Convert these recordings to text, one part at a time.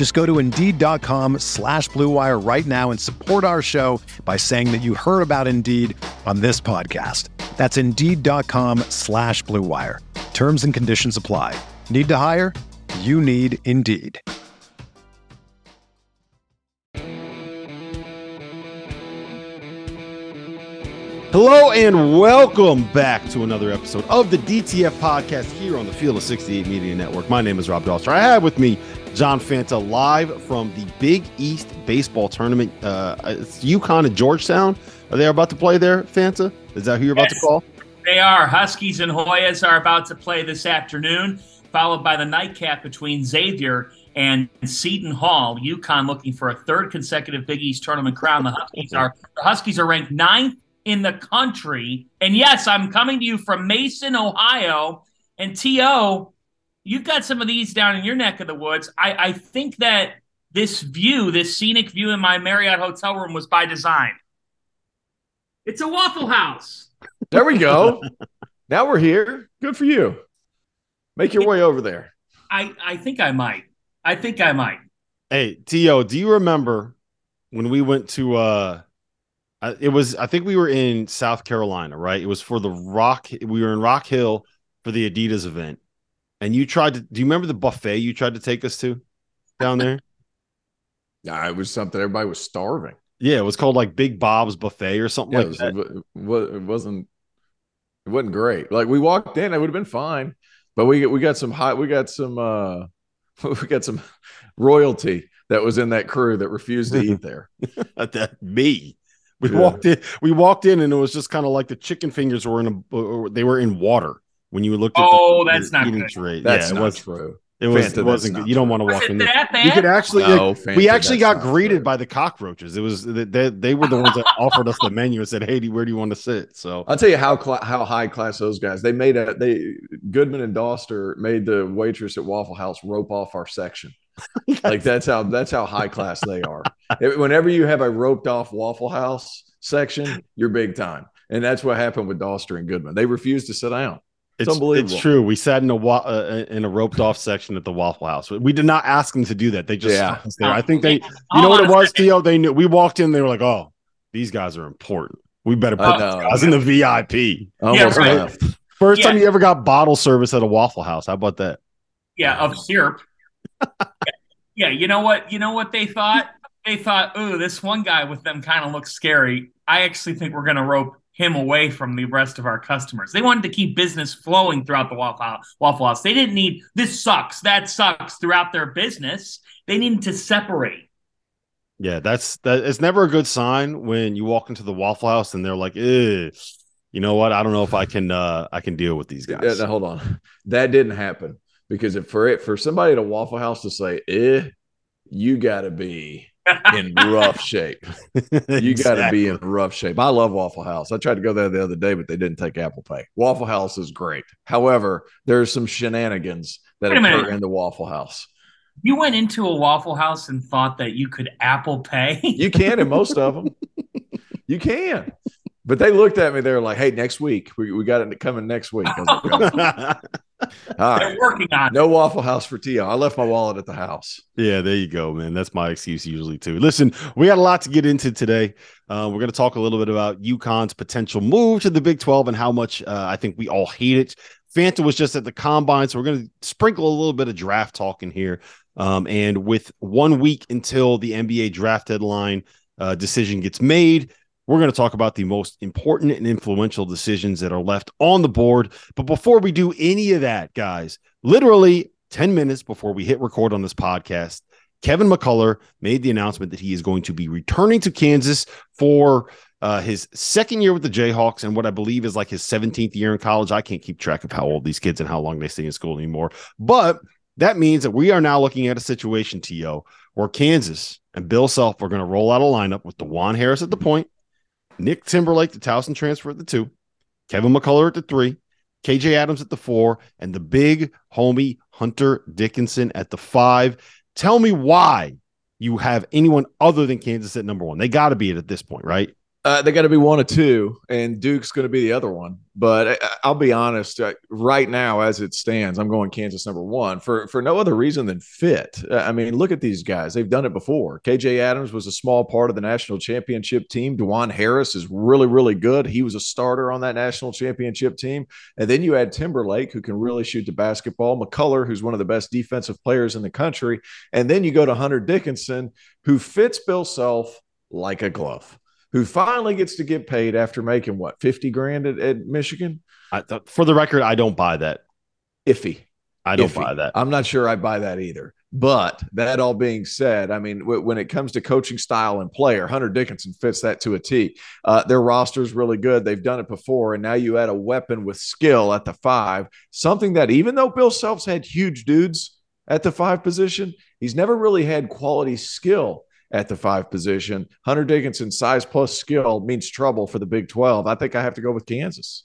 Just go to Indeed.com slash BlueWire right now and support our show by saying that you heard about Indeed on this podcast. That's Indeed.com slash BlueWire. Terms and conditions apply. Need to hire? You need Indeed. Hello and welcome back to another episode of the DTF podcast here on the Field of 68 Media Network. My name is Rob Dauster. I have with me John Fanta live from the Big East baseball tournament. Uh, it's UConn and Georgetown. Are they about to play there, Fanta? Is that who you're about to call? They are. Huskies and Hoyas are about to play this afternoon, followed by the nightcap between Xavier and Seton Hall. UConn looking for a third consecutive Big East tournament crown. The Huskies are the Huskies are ranked ninth in the country. And yes, I'm coming to you from Mason, Ohio. And T.O., you've got some of these down in your neck of the woods. I, I think that this view, this scenic view in my Marriott hotel room was by design. It's a Waffle House. There we go. now we're here. Good for you. Make your way over there. I, I think I might. I think I might. Hey, T.O., do you remember when we went to uh it was I think we were in South Carolina, right? It was for the Rock we were in Rock Hill for the Adidas event. And you tried to do you remember the buffet you tried to take us to down there? Yeah, it was something. Everybody was starving. yeah, it was called like Big Bob's Buffet or something Yeah, like it, was, that it, it wasn't It wasn't great. Like we walked in, it would have been fine, but we we got some hot. We got some. uh We got some royalty that was in that crew that refused to eat there. that me. We Yeah. walked in. We walked in, and it was just kind of like the chicken fingers were in a. They were in water when you looked at. Oh, the, that's the not eating good. tray. That's yeah, it was. true. It was. Fanta, it wasn't good. You don't want to walk in there. You could actually. No, like, Fanta, we actually got greeted true. by the cockroaches. It was they, they, they were the ones that offered us the menu and said, "Hey, where do you want to sit?" So I'll tell you how cla how high class those guys. They made a they Goodman and Dauster made the waitress at Waffle House rope off our section. like that's how that's how high class they are. If- Whenever you have a roped off Waffle House section, you're big time, and that's what happened with Dauster and Goodman. They refused to sit down. It's unbelievable. It's true. We sat in a wa- uh, in a roped off section at the Waffle House. We did not ask them to do that. They just Yeah. us there. I think they. You know what it was. Theo? They knew. We walked in. They were like, "Oh, these guys are important. We better put I these guys in the VIP." Almost right. left. First Yeah. time you ever got bottle service at a Waffle House. How about that? Yeah, of syrup. yeah, you know what? You know what they thought? They thought, "Ooh, this one guy with them kind of looks scary." I actually think we're going to rope him away from the rest of our customers. They wanted to keep business flowing throughout the Waffle House. Waffle House. They didn't need this sucks, that sucks throughout their business. They needed to separate. Yeah, that's that. It's never a good sign when you walk into the Waffle House and they're like, "Eh, you know what? I don't know if I can. uh I can deal with these Yeah, guys." now, hold on, that didn't happen because if for it for somebody at a Waffle House to say, "Eh," you got to be in rough shape. You got to be in rough shape. I love Waffle House. I tried to go there the other day, but they didn't take Apple Pay. Waffle House is great. However, there's some shenanigans that occur minute. in the Waffle House. You went into a Waffle House and thought that you could Apple Pay. You can in most of them. You can. But they looked at me. They were like, "Hey, next week we, we got it coming next week." I was "Oh, "All They're right, working on it. no Waffle House for Tio. I left my wallet at the house." Yeah, there you go, man. That's my excuse usually too. Listen, we got a lot to get into today. Uh, we're going to talk a little bit about UConn's potential move to the Big 12 and how much uh, I think we all hate it. Fanta was just at the combine, so we're going to sprinkle a little bit of draft talk in here. Um, and with one week until the NBA draft deadline uh, decision gets made, We're going to talk about the most important and influential decisions that are left on the board. But before we do any of that, guys, literally 10 minutes before we hit record on this podcast, Kevin McCullar made the announcement that he is going to be returning to Kansas for uh, his second year with the Jayhawks and what I believe is like his 17th year in college. I can't keep track of how old these kids and how long they stay in school anymore. But that means that we are now looking at a situation, T.O., where Kansas and Bill Self are going to roll out a lineup with Dajuan Harris at the point, Nick Timberlake, the Towson transfer at the two, Kevin McCullar at the three, KJ Adams at the four, and the big homie Hunter Dickinson at the five. Tell me why you have anyone other than Kansas at number one. They got to be it at this point, right? Uh, they got to be one or two, and Duke's going to be the other one. But I, will be honest, uh, right now, as it stands, I'm going Kansas number one for for no other reason than fit. Uh, I mean, look at these guys; they've done it before. KJ Adams was a small part of the national championship team. Dajuan Harris is really, really good. He was a starter on that national championship team. And then you add Timberlake, who can really shoot the basketball. McCullar, who's one of the best defensive players in the country, and then you go to Hunter Dickinson, who fits Bill Self like a glove who finally gets to get paid after making what 50 grand at, at Michigan. I, th- for the record, I don't buy that. Iffy. I don't Iffy. buy that. I'm not sure I buy that either. But that all being said, I mean, w- when it comes to coaching style and player, Hunter Dickinson fits that to a T. Uh, their roster is really good. They've done it before. And now you add a weapon with skill at the five, something that even though Bill Self's had huge dudes at the five position, he's never really had quality skill at the five position. Hunter Dickinson, size plus skill means trouble for the Big 12. I think I have to go with Kansas.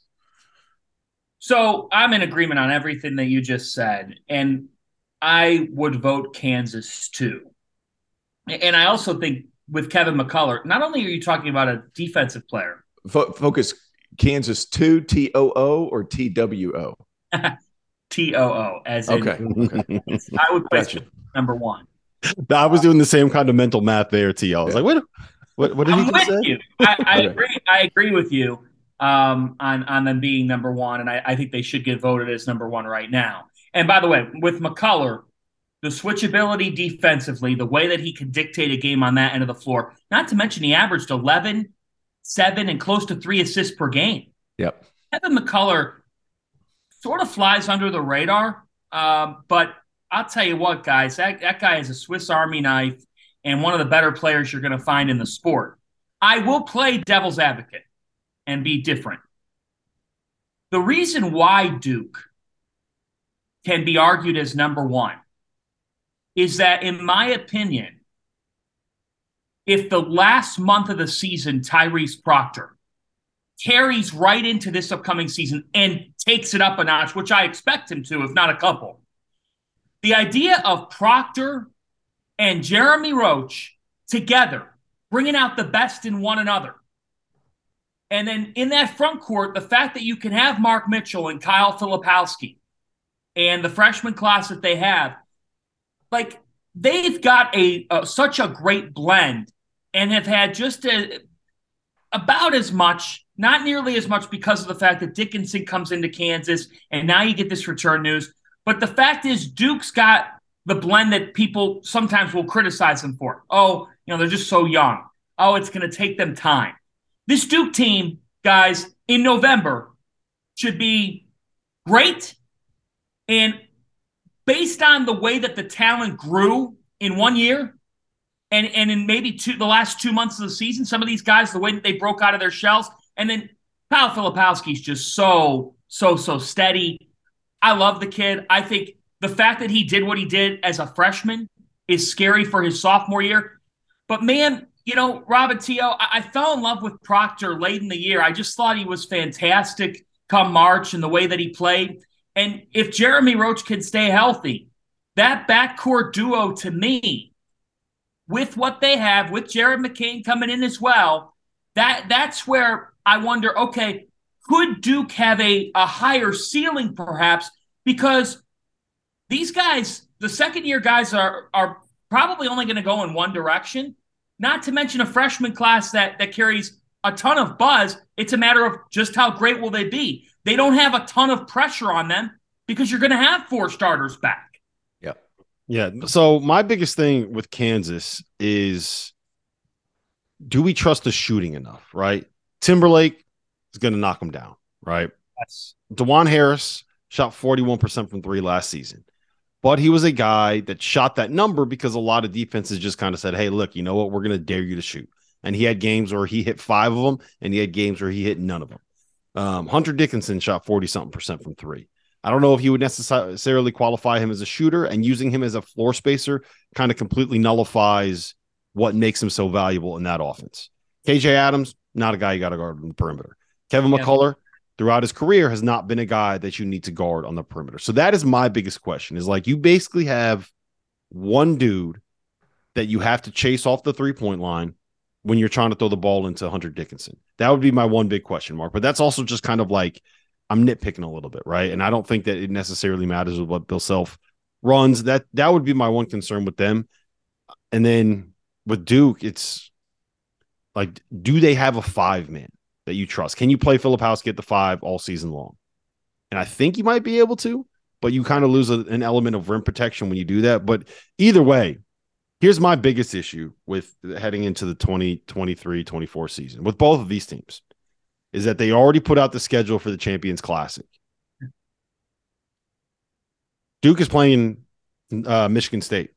So I'm in agreement on everything that you just said. And I would vote Kansas too. And I also think with Kevin McCullar, not only are you talking about a defensive player, focus Kansas 2 T O O or T W O? T O O, as in, okay. I would place gotcha. number one. I was doing the same kind of mental math there, T. I was yeah. like, what, what, what did I'm he just say? You. I, I agree. I agree with you um, on on them being number one, and I, I think they should get voted as number one right now. And by the way, with McCullar, the switchability defensively, the way that he can dictate a game on that end of the floor, not to mention he averaged 11, 7, and close to three assists per game. Yep. Kevin McCullar sort of flies under the radar, um, but I'll tell you what, guys, that, that guy is a Swiss Army knife and one of the better players you're going to find in the sport. I will play devil's advocate and be different. The reason why Duke can be argued as number one is that, in my opinion, if the last month of the season, Tyrese Proctor carries right into this upcoming season and takes it up a notch, which I expect him to, if not a couple, the idea of Proctor and Jeremy Roach together, bringing out the best in one another. And then in that front court, the fact that you can have Mark Mitchell and Kyle Filipowski and the freshman class that they have, like they've got a, such a great blend and have had just a, about as much, not nearly as much because of the fact that Dickinson comes into Kansas and now you get this return news. But the fact is, Duke's got the blend that people sometimes will criticize them for. Oh, you know, they're just so young. Oh, it's going to take them time. This Duke team, guys, in November should be great. And based on the way that the talent grew in one year, and, and in maybe two the last two months of the season, some of these guys, the way that they broke out of their shells, and then Kyle Filipowski's just so, so, so steady I love the kid. I think the fact that he did what he did as a freshman is scary for his sophomore year. But man, you know, Robert T.O., I-, I fell in love with Proctor late in the year. I just thought he was fantastic come March and the way that he played. And if Jeremy Roach can stay healthy, that backcourt duo to me, with what they have, with Jared McCain coming in as well, that that's where I wonder, okay, could Duke have a, a higher ceiling perhaps? Because these guys, the second year guys are are probably only going to go in one direction. Not to mention a freshman class that that carries a ton of buzz. It's a matter of just how great will they be. They don't have a ton of pressure on them because you're going to have four starters back. Yeah. Yeah. So my biggest thing with Kansas is do we trust the shooting enough? Right, Timberlake is going to knock him down. Right. Yes. Dajuan Harris shot 41% from three last season. But he was a guy that shot that number because a lot of defenses just kind of said, hey, look, you know what? We're going to dare you to shoot. And he had games where he hit five of them, and he had games where he hit none of them. Um, Hunter Dickinson shot 40 something percent from three. I don't know if you would necessarily qualify him as a shooter, and using him as a floor spacer kind of completely nullifies what makes him so valuable in that offense. KJ Adams, not a guy you got to guard on the perimeter. Kevin yeah. McCullar, throughout his career has not been a guy that you need to guard on the perimeter. So that is my biggest question is like you basically have one dude that you have to chase off the three point line when you're trying to throw the ball into Hunter Dickinson. That would be my one big question mark. But that's also just kind of like I'm nitpicking a little bit, right? And I don't think that it necessarily matters with what Bill Self runs. That that would be my one concern with them. And then with Duke, it's like, do they have a five man? That you trust? Can you play Filipowski at the five all season long? And I think you might be able to, but you kind of lose a, an element of rim protection when you do that. But either way, here's my biggest issue with heading into the 2023 24 season with both of these teams is that they already put out the schedule for the Champions Classic. Duke is playing uh, Michigan State.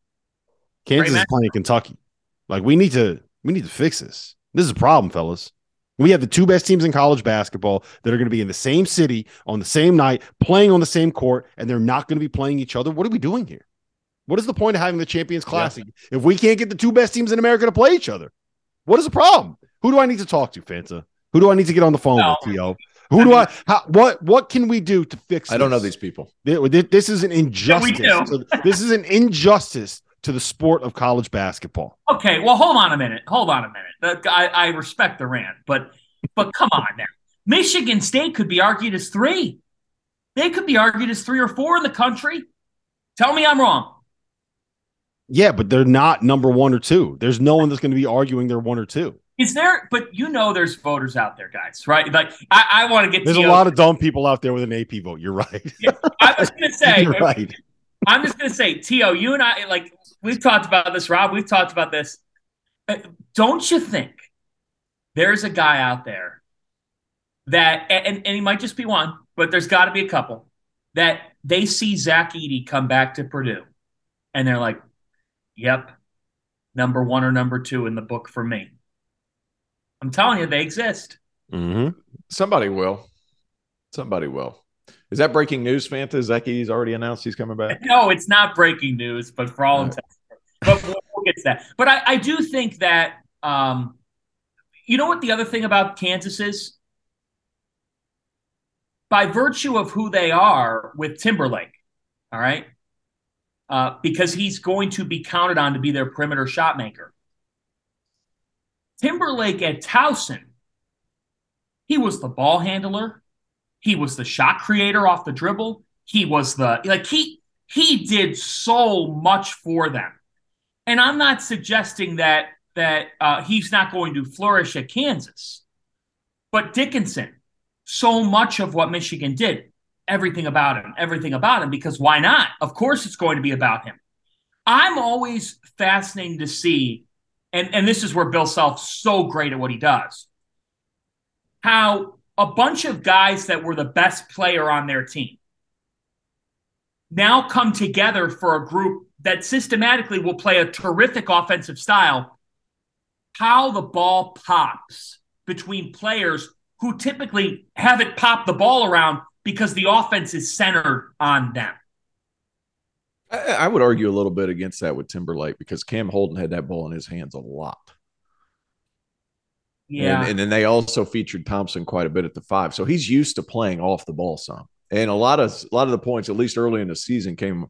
Kansas is playing Kentucky. Like we need to we need to fix this. This is a problem, fellas. We have the two best teams in college basketball that are going to be in the same city on the same night, playing on the same court, and they're not going to be playing each other. What are we doing here? What is the point of having the Champions Classic yeah. if we can't get the two best teams in America to play each other? What is the problem? Who do I need to talk to, Fanta? Who do I need to get on the phone no. with, T.O.? Who I do mean, I? How, what what can we do to fix? This? I don't know these people. This is an injustice. Yeah, this is an injustice to the sport of college basketball. Okay, well, hold on a minute. Hold on a minute. I, I respect the rant, but but come on now. Michigan State could be argued as three. They could be argued as three or four in the country. Tell me I'm wrong. Yeah, but they're not number one or two. There's no one that's going to be arguing they're one or two. Is there? But you know, there's voters out there, guys, right? Like, I, I want to get. There's a lot of dumb people out there with an AP vote. You're right. yeah, I was going to say. right. I'm just going to say, T.O., you and I, like, we've talked about this, Rob. We've talked about this. Uh, don't you think there's a guy out there that, and, and he might just be one, but there's got to be a couple that they see Zach Edey come back to Purdue and they're like, yep, number one or number two in the book for me. I'm telling you, they exist. Mm-hmm. Somebody will. Somebody will. Is that breaking news, Fanta? Zach Edey's already announced he's coming back? No, it's not breaking news, but for all intents, but we'll, get to that. But I, I do think that um, you know what the other thing about Kansas is? By virtue of who they are with Timberlake, all right, uh, because he's going to be counted on to be their perimeter shot maker. Timberlake at Towson, he was the ball handler, he was the shot creator off the dribble, he was the like he he did so much for them. And I'm not suggesting that that uh, he's not going to flourish at Kansas. But Dickinson, so much of what Michigan did, everything about him, everything about him, because why not? Of course, it's going to be about him. I'm always fascinated to see, and, and this is where Bill Self's so great at what he does, how a bunch of guys that were the best player on their team now come together for a group that systematically will play a terrific offensive style how the ball pops between players who typically haven't popped the ball around because the offense is centered on them. I, I would argue a little bit against that with Timberlake because Cam Holden had that ball in his hands a lot. Yeah. And, and, then they also featured Thompson quite a bit at the five. So he's used to playing off the ball some. And a lot of a lot of the points, at least early in the season, came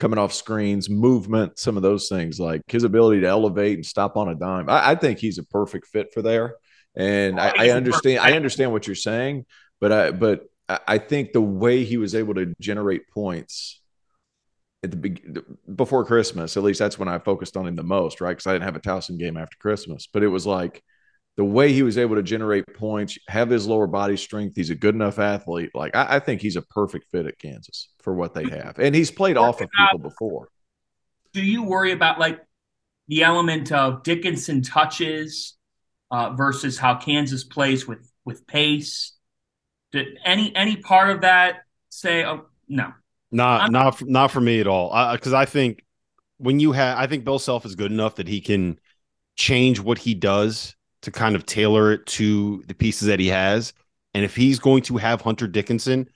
coming off screens, movement, some of those things, like his ability to elevate and stop on a dime. I, I think he's a perfect fit for there. And I, I understand, I understand what you're saying, but I, but I think the way he was able to generate points at the be- before Christmas, at least that's when I focused on him the most, right? Because I didn't have a Towson game after Christmas, but it was like the way he was able to generate points, have his lower body strength. He's a good enough athlete. Like I, I think he's a perfect fit at Kansas for what they have, and he's played off of people before. Do you worry about like the element of Dickinson touches uh, versus how Kansas plays with with pace? Did any any part of that say, oh no? Not I'm, not not for me at all. Because I, I think when you have, I think Bill Self is good enough that he can change what he does to kind of tailor it to the pieces that he has. And if he's going to have Hunter Dickinson,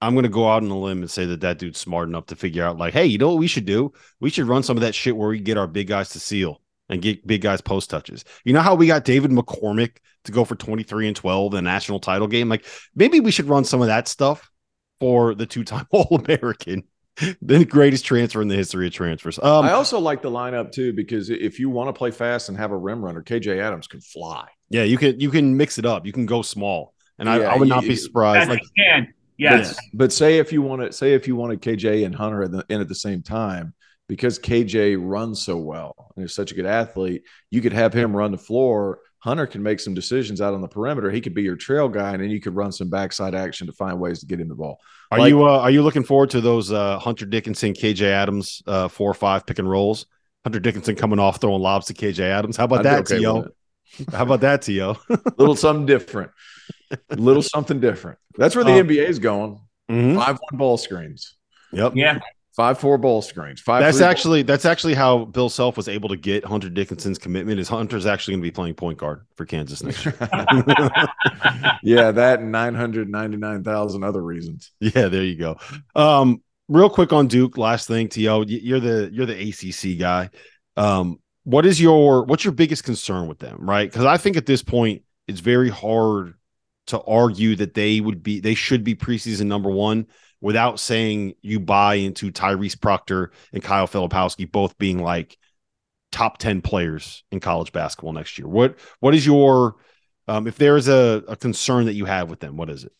I'm going to go out on a limb and say that that dude's smart enough to figure out, like, hey, you know what we should do? We should run some of that shit where we get our big guys to seal and get big guys post touches. You know how we got David McCormack to go for 23 and 12 in the national title game? Like, maybe we should run some of that stuff for the two time All American the greatest transfer in the history of transfers. Um, I also like the lineup too because if you want to play fast and have a rim runner, KJ Adams can fly. Yeah, you can you can mix it up. You can go small, and yeah, I, I, would not be surprised. Like, can. Yes, but, but, say if you want to say if you wanted KJ and Hunter in, the, in at the same time because KJ runs so well and is such a good athlete, you could have him run the floor. Hunter can make some decisions out on the perimeter. He could be your trail guy, and then you could run some backside action to find ways to get him the ball. Are like, you uh, are you looking forward to those uh, Hunter Dickinson, KJ Adams, uh, four or five pick and rolls? Hunter Dickinson coming off throwing lobs to KJ Adams. How about I'd that, okay T.O.? How about that, T.O.? little something different. little something different. That's where the um, NBA is going. Mm-hmm. Five one ball screens. Yep. Yeah. Five four ball screens. Five. That's actually that's actually how Bill Self was able to get Hunter Dickinson's commitment. Is Hunter's actually going to be playing point guard for Kansas next year? yeah, that and nine hundred ninety nine thousand other reasons. Yeah, there you go. Um, real quick on Duke. Last thing, To you're the you're the ACC guy. Um, what is your what's your biggest concern with them? Right, because I think at this point it's very hard to argue that they would be they should be preseason number one without saying you buy into Tyrese Proctor and Kyle Filipowski both being like top 10 players in college basketball next year. What what is your um, if there is a, a concern that you have with them, what is it?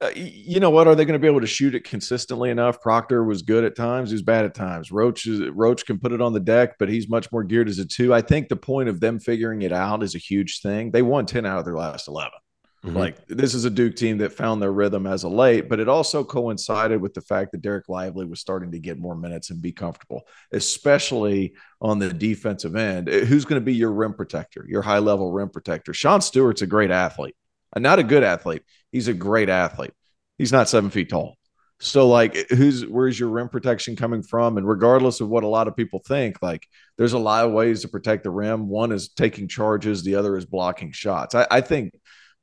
Uh, you know what? Are they going to be able to shoot it consistently enough? Proctor was good at times. He was bad at times. Roach is, Roach can put it on the deck, but he's much more geared as a two. I think the point of them figuring it out is a huge thing. They won ten out of their last eleven. Mm-hmm. Like this is a Duke team that found their rhythm as a late, but it also coincided with the fact that Dereck Lively was starting to get more minutes and be comfortable, especially on the defensive end. Eh, who's going to be your rim protector, your high level rim protector? Sean Stewart's a great athlete, not a good athlete. He's a great athlete. He's not seven feet tall. So like eh, who's where's your rim protection coming from? And regardless of what a lot of people think, like there's a lot of ways to protect the rim. One is taking charges, the other is blocking shots. I, I think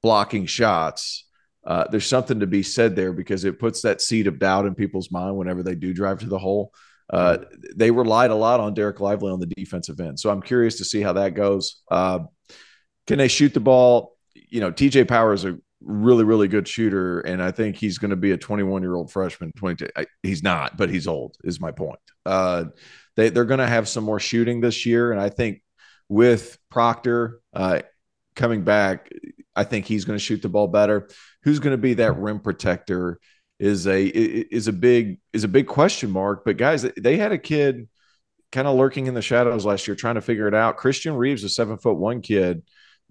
blocking shots, uh, there's something to be said there because it puts that seed of doubt in people's mind whenever they do drive to the hole. Uh, they relied a lot on Dereck Lively on the defensive end. So I'm curious to see how that goes. Uh, can they shoot the ball? You know, TJ Power is a really, really good shooter, and I think he's going to be a 21 year old freshman. 22, he's not, but he's old. Is my point. Uh, they they're going to have some more shooting this year, and I think with Proctor uh, coming back, I think he's going to shoot the ball better. Who's going to be that rim protector is a is a big is a big question mark. But guys, they had a kid kind of lurking in the shadows last year, trying to figure it out. Christian Reeves, a seven foot one kid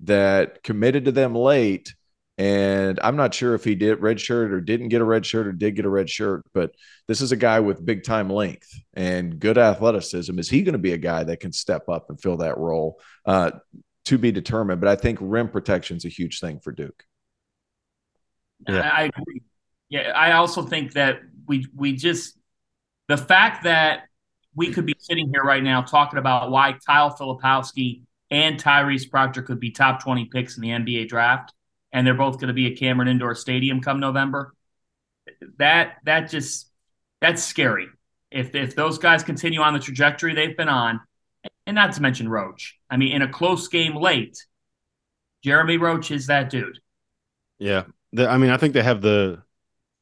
that committed to them late. And I'm not sure if he did red shirt or didn't get a red shirt or did get a red shirt, but this is a guy with big time length and good athleticism. Is he going to be a guy that can step up and fill that role? Uh, to be determined. But I think rim protection is a huge thing for Duke. Yeah. I agree. Yeah, I also think that we we just the fact that we could be sitting here right now talking about why Kyle Filipowski and Tyrese Proctor could be top 20 picks in the NBA draft, and they're both going to be at Cameron Indoor Stadium come November. That that just that's scary. If if those guys continue on the trajectory they've been on, and not to mention Roach. I mean, in a close game late, Jeremy Roach is that dude. Yeah, the, I mean, I think they have the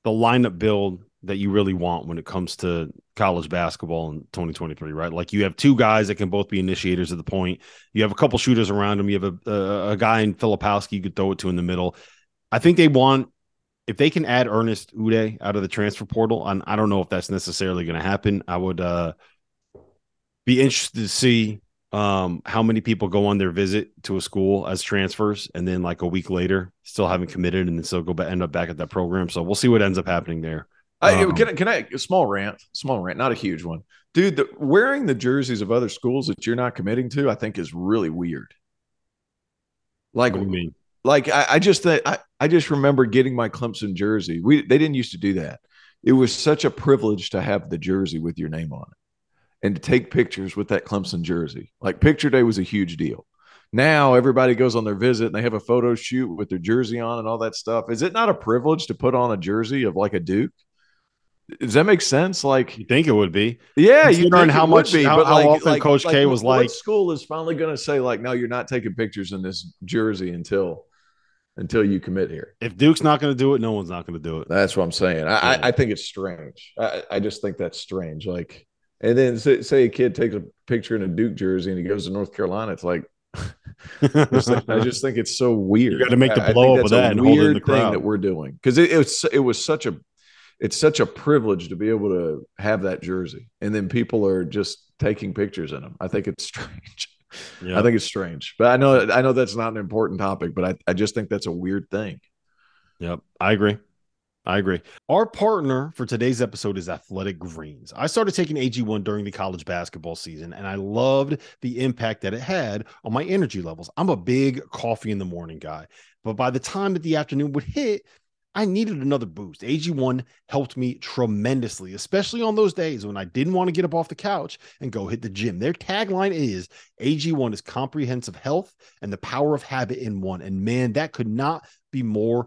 the lineup build that you really want when it comes to college basketball in 2023, right? Like you have two guys that can both be initiators at the point. You have a couple shooters around them. You have a a, a guy in Filipowski you could throw it to in the middle. I think they want if they can add Ernest Udeh out of the transfer portal. And I don't know if that's necessarily going to happen. I would. uh be interested to see um, how many people go on their visit to a school as transfers and then like a week later still haven't committed and then still go back end up back at that program. So we'll see what ends up happening there. I, um, can, I, can I a small rant, small rant, not a huge one, dude. The, wearing the jerseys of other schools that you're not committing to, I think, is really weird. Like, What do you mean? like I, I just think I, I just remember getting my Clemson jersey. We they didn't used to do that. It was such a privilege to have the jersey with your name on it and to take pictures with that Clemson jersey. Like picture day was a huge deal. Now everybody goes on their visit and they have a photo shoot with their jersey on and all that stuff. Is it not a privilege to put on a jersey of like a Duke? Does that make sense? Like, You think it would be? yeah, you learn how much- how- how often Coach K was what like- school is finally going to say like, no, you're not taking pictures in this jersey until until you commit here. If Duke's not going to do it, no one's not going to do it. That's what I'm saying. I, Yeah. I, I think it's strange. I, I just think that's strange. Like, and then say, say a kid takes a picture in a Duke jersey and he goes to North Carolina. It's like, I just think, I just think it's so weird. You gotta make the blow up of that and hold it in weird the thing crowd. that we're doing because it, it was it was such a it's such a privilege to be able to have that jersey, and then people are just taking pictures in them. I think it's strange. Yeah. I think it's strange, but I know I know that's not an important topic, but I, I just think that's a weird thing. Yep, I agree. I agree. Our partner for today's episode is Athletic Greens. I started taking AG1 during the college basketball season, and I loved the impact that it had on my energy levels. I'm a big coffee in the morning guy, but by the time that the afternoon would hit, I needed another boost. AG1 helped me tremendously, especially on those days when I didn't want to get up off the couch and go hit the gym. Their tagline is AG1 is comprehensive health and the power of habit in one. And man, that could not be more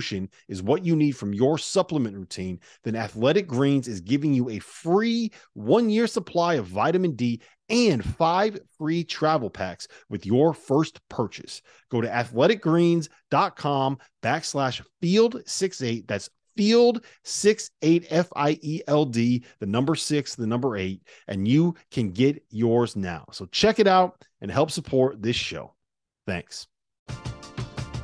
is what you need from your supplement routine, then Athletic Greens is giving you a free one year supply of vitamin D and five free travel packs with your first purchase. Go to athleticgreens.com backslash field 68. That's field 68 F I E L D, the number six, the number eight, and you can get yours now. So check it out and help support this show. Thanks.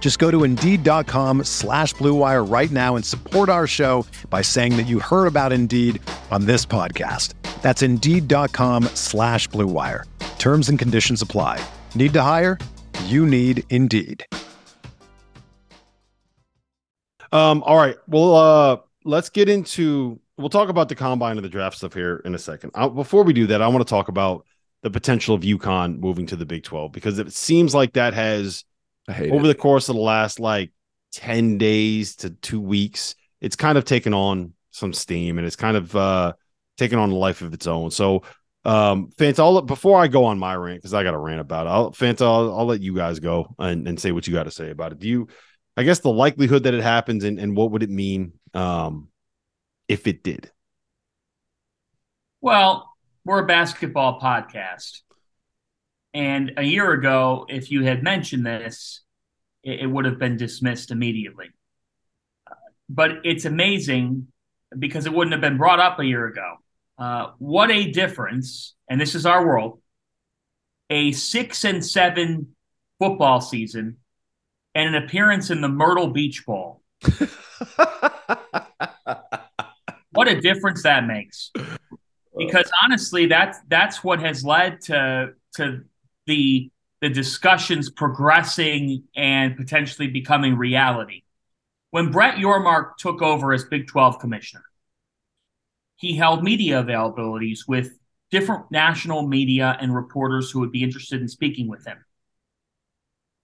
Just go to Indeed.com slash Blue Wire right now and support our show by saying that you heard about Indeed on this podcast. That's Indeed.com slash Blue Wire. Terms and conditions apply. Need to hire? You need Indeed. Um, all right. Well, uh, let's get into we'll talk about the combine and the draft stuff here in a second. Uh, before we do that, I want to talk about the potential of UConn moving to the Big 12 because it seems like that has I hate over it. the course of the last like 10 days to two weeks, it's kind of taken on some steam and it's kind of uh taken on a life of its own. So um Fanta, I'll before I go on my rant, because I got a rant about it, I'll Fanta, I'll, I'll let you guys go and, and say what you got to say about it. Do you I guess the likelihood that it happens and, and what would it mean um if it did? Well, we're a basketball podcast. And a year ago, if you had mentioned this, it, it would have been dismissed immediately. Uh, but it's amazing because it wouldn't have been brought up a year ago. Uh, what a difference, and this is our world a six and seven football season and an appearance in the Myrtle Beach Bowl. What a difference that makes because honestly that's that's what has led to to the the discussions progressing and potentially becoming reality when brett yormark took over as big 12 commissioner he held media availabilities with different national media and reporters who would be interested in speaking with him.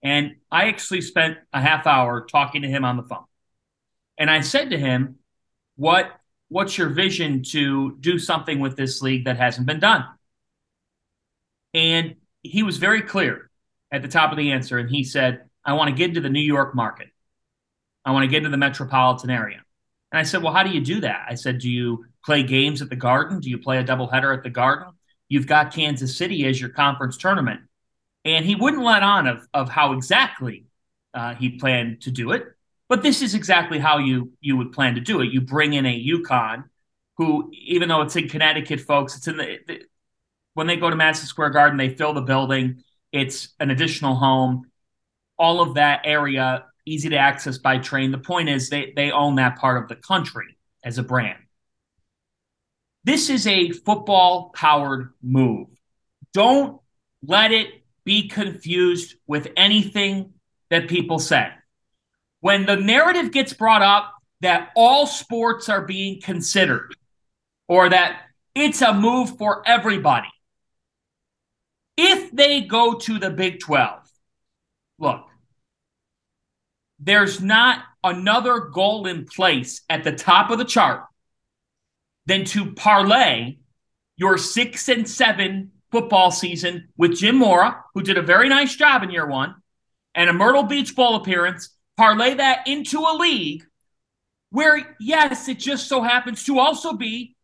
And I actually spent a half hour talking to him on the phone. And I said to him, "What what's your vision to do something with this league that hasn't been done?" And he was very clear at the top of the answer and he said, "I want to get into the New York market. I want to get into the metropolitan area." And I said, "Well, how do you do that?" I said, "Do you play games at the Garden? Do you play a doubleheader at the Garden? You've got Kansas City as your conference tournament." And he wouldn't let on of, of how exactly uh, he planned to do it. But this is exactly how you you would plan to do it. You bring in a UConn, who, even though it's in Connecticut, folks, it's in the when they go to Madison Square Garden, they fill the building. It's an additional home. All of that area easy to access by train. The point is they they own that part of the country as a brand. This is a football powered move. Don't let it be confused with anything that people say when the narrative gets brought up that all sports are being considered or that it's a move for everybody, if they go to the Big 12, look, there's not another goal in place at the top of the chart than to parlay your six and seven football season with Jim Mora, who did a very nice job in year one, and a Myrtle Beach Bowl appearance parlay that into a league where, yes, it just so happens to also be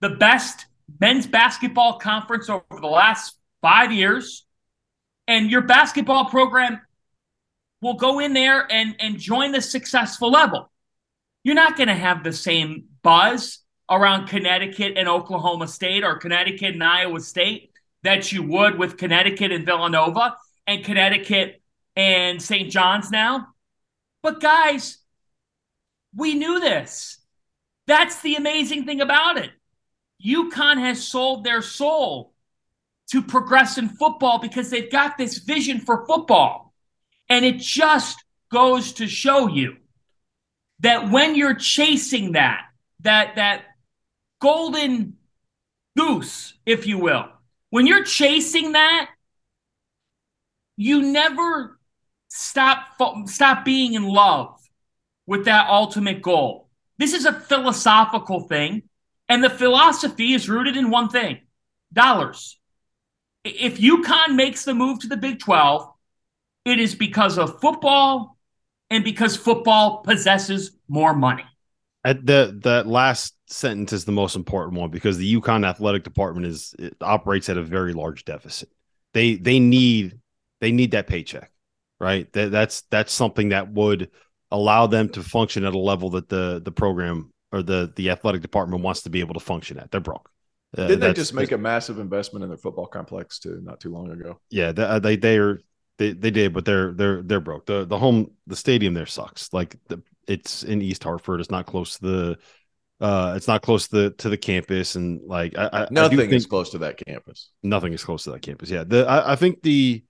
the best men's basketball conference over the last five years. And your basketball program will go in there and, and join the successful level. You're not going to have the same buzz around Connecticut and Oklahoma State or Connecticut and Iowa State that you would with Connecticut and Villanova and Connecticut and St. John's now. But guys, we knew this. That's the amazing thing about it. UConn has sold their soul to progress in football because they've got this vision for football. And it just goes to show you that when you're chasing that, that that golden goose, if you will, when you're chasing that, you never stop stop being in love with that ultimate goal. This is a philosophical thing, and the philosophy is rooted in one thing: dollars. If UConn makes the move to the Big 12, it is because of football and because football possesses more money. At the that last sentence is the most important one because the UConn athletic department is it operates at a very large deficit. They they need they need that paycheck right? That, that's that's something that would allow them to function at a level that the the program or the the athletic department wants to be able to function at. They're broke. Uh, Didn't they just make a massive investment in their football complex too, not too long ago? Yeah, they uh, they, they are they, they did, but they're they're they're broke. The the home the stadium there sucks. Like the, it's in East Hartford. It's not close to the uh it's not close to the to the campus and like I, I nothing I is close to that campus. Nothing is close to that campus. Yeah. The I, I think the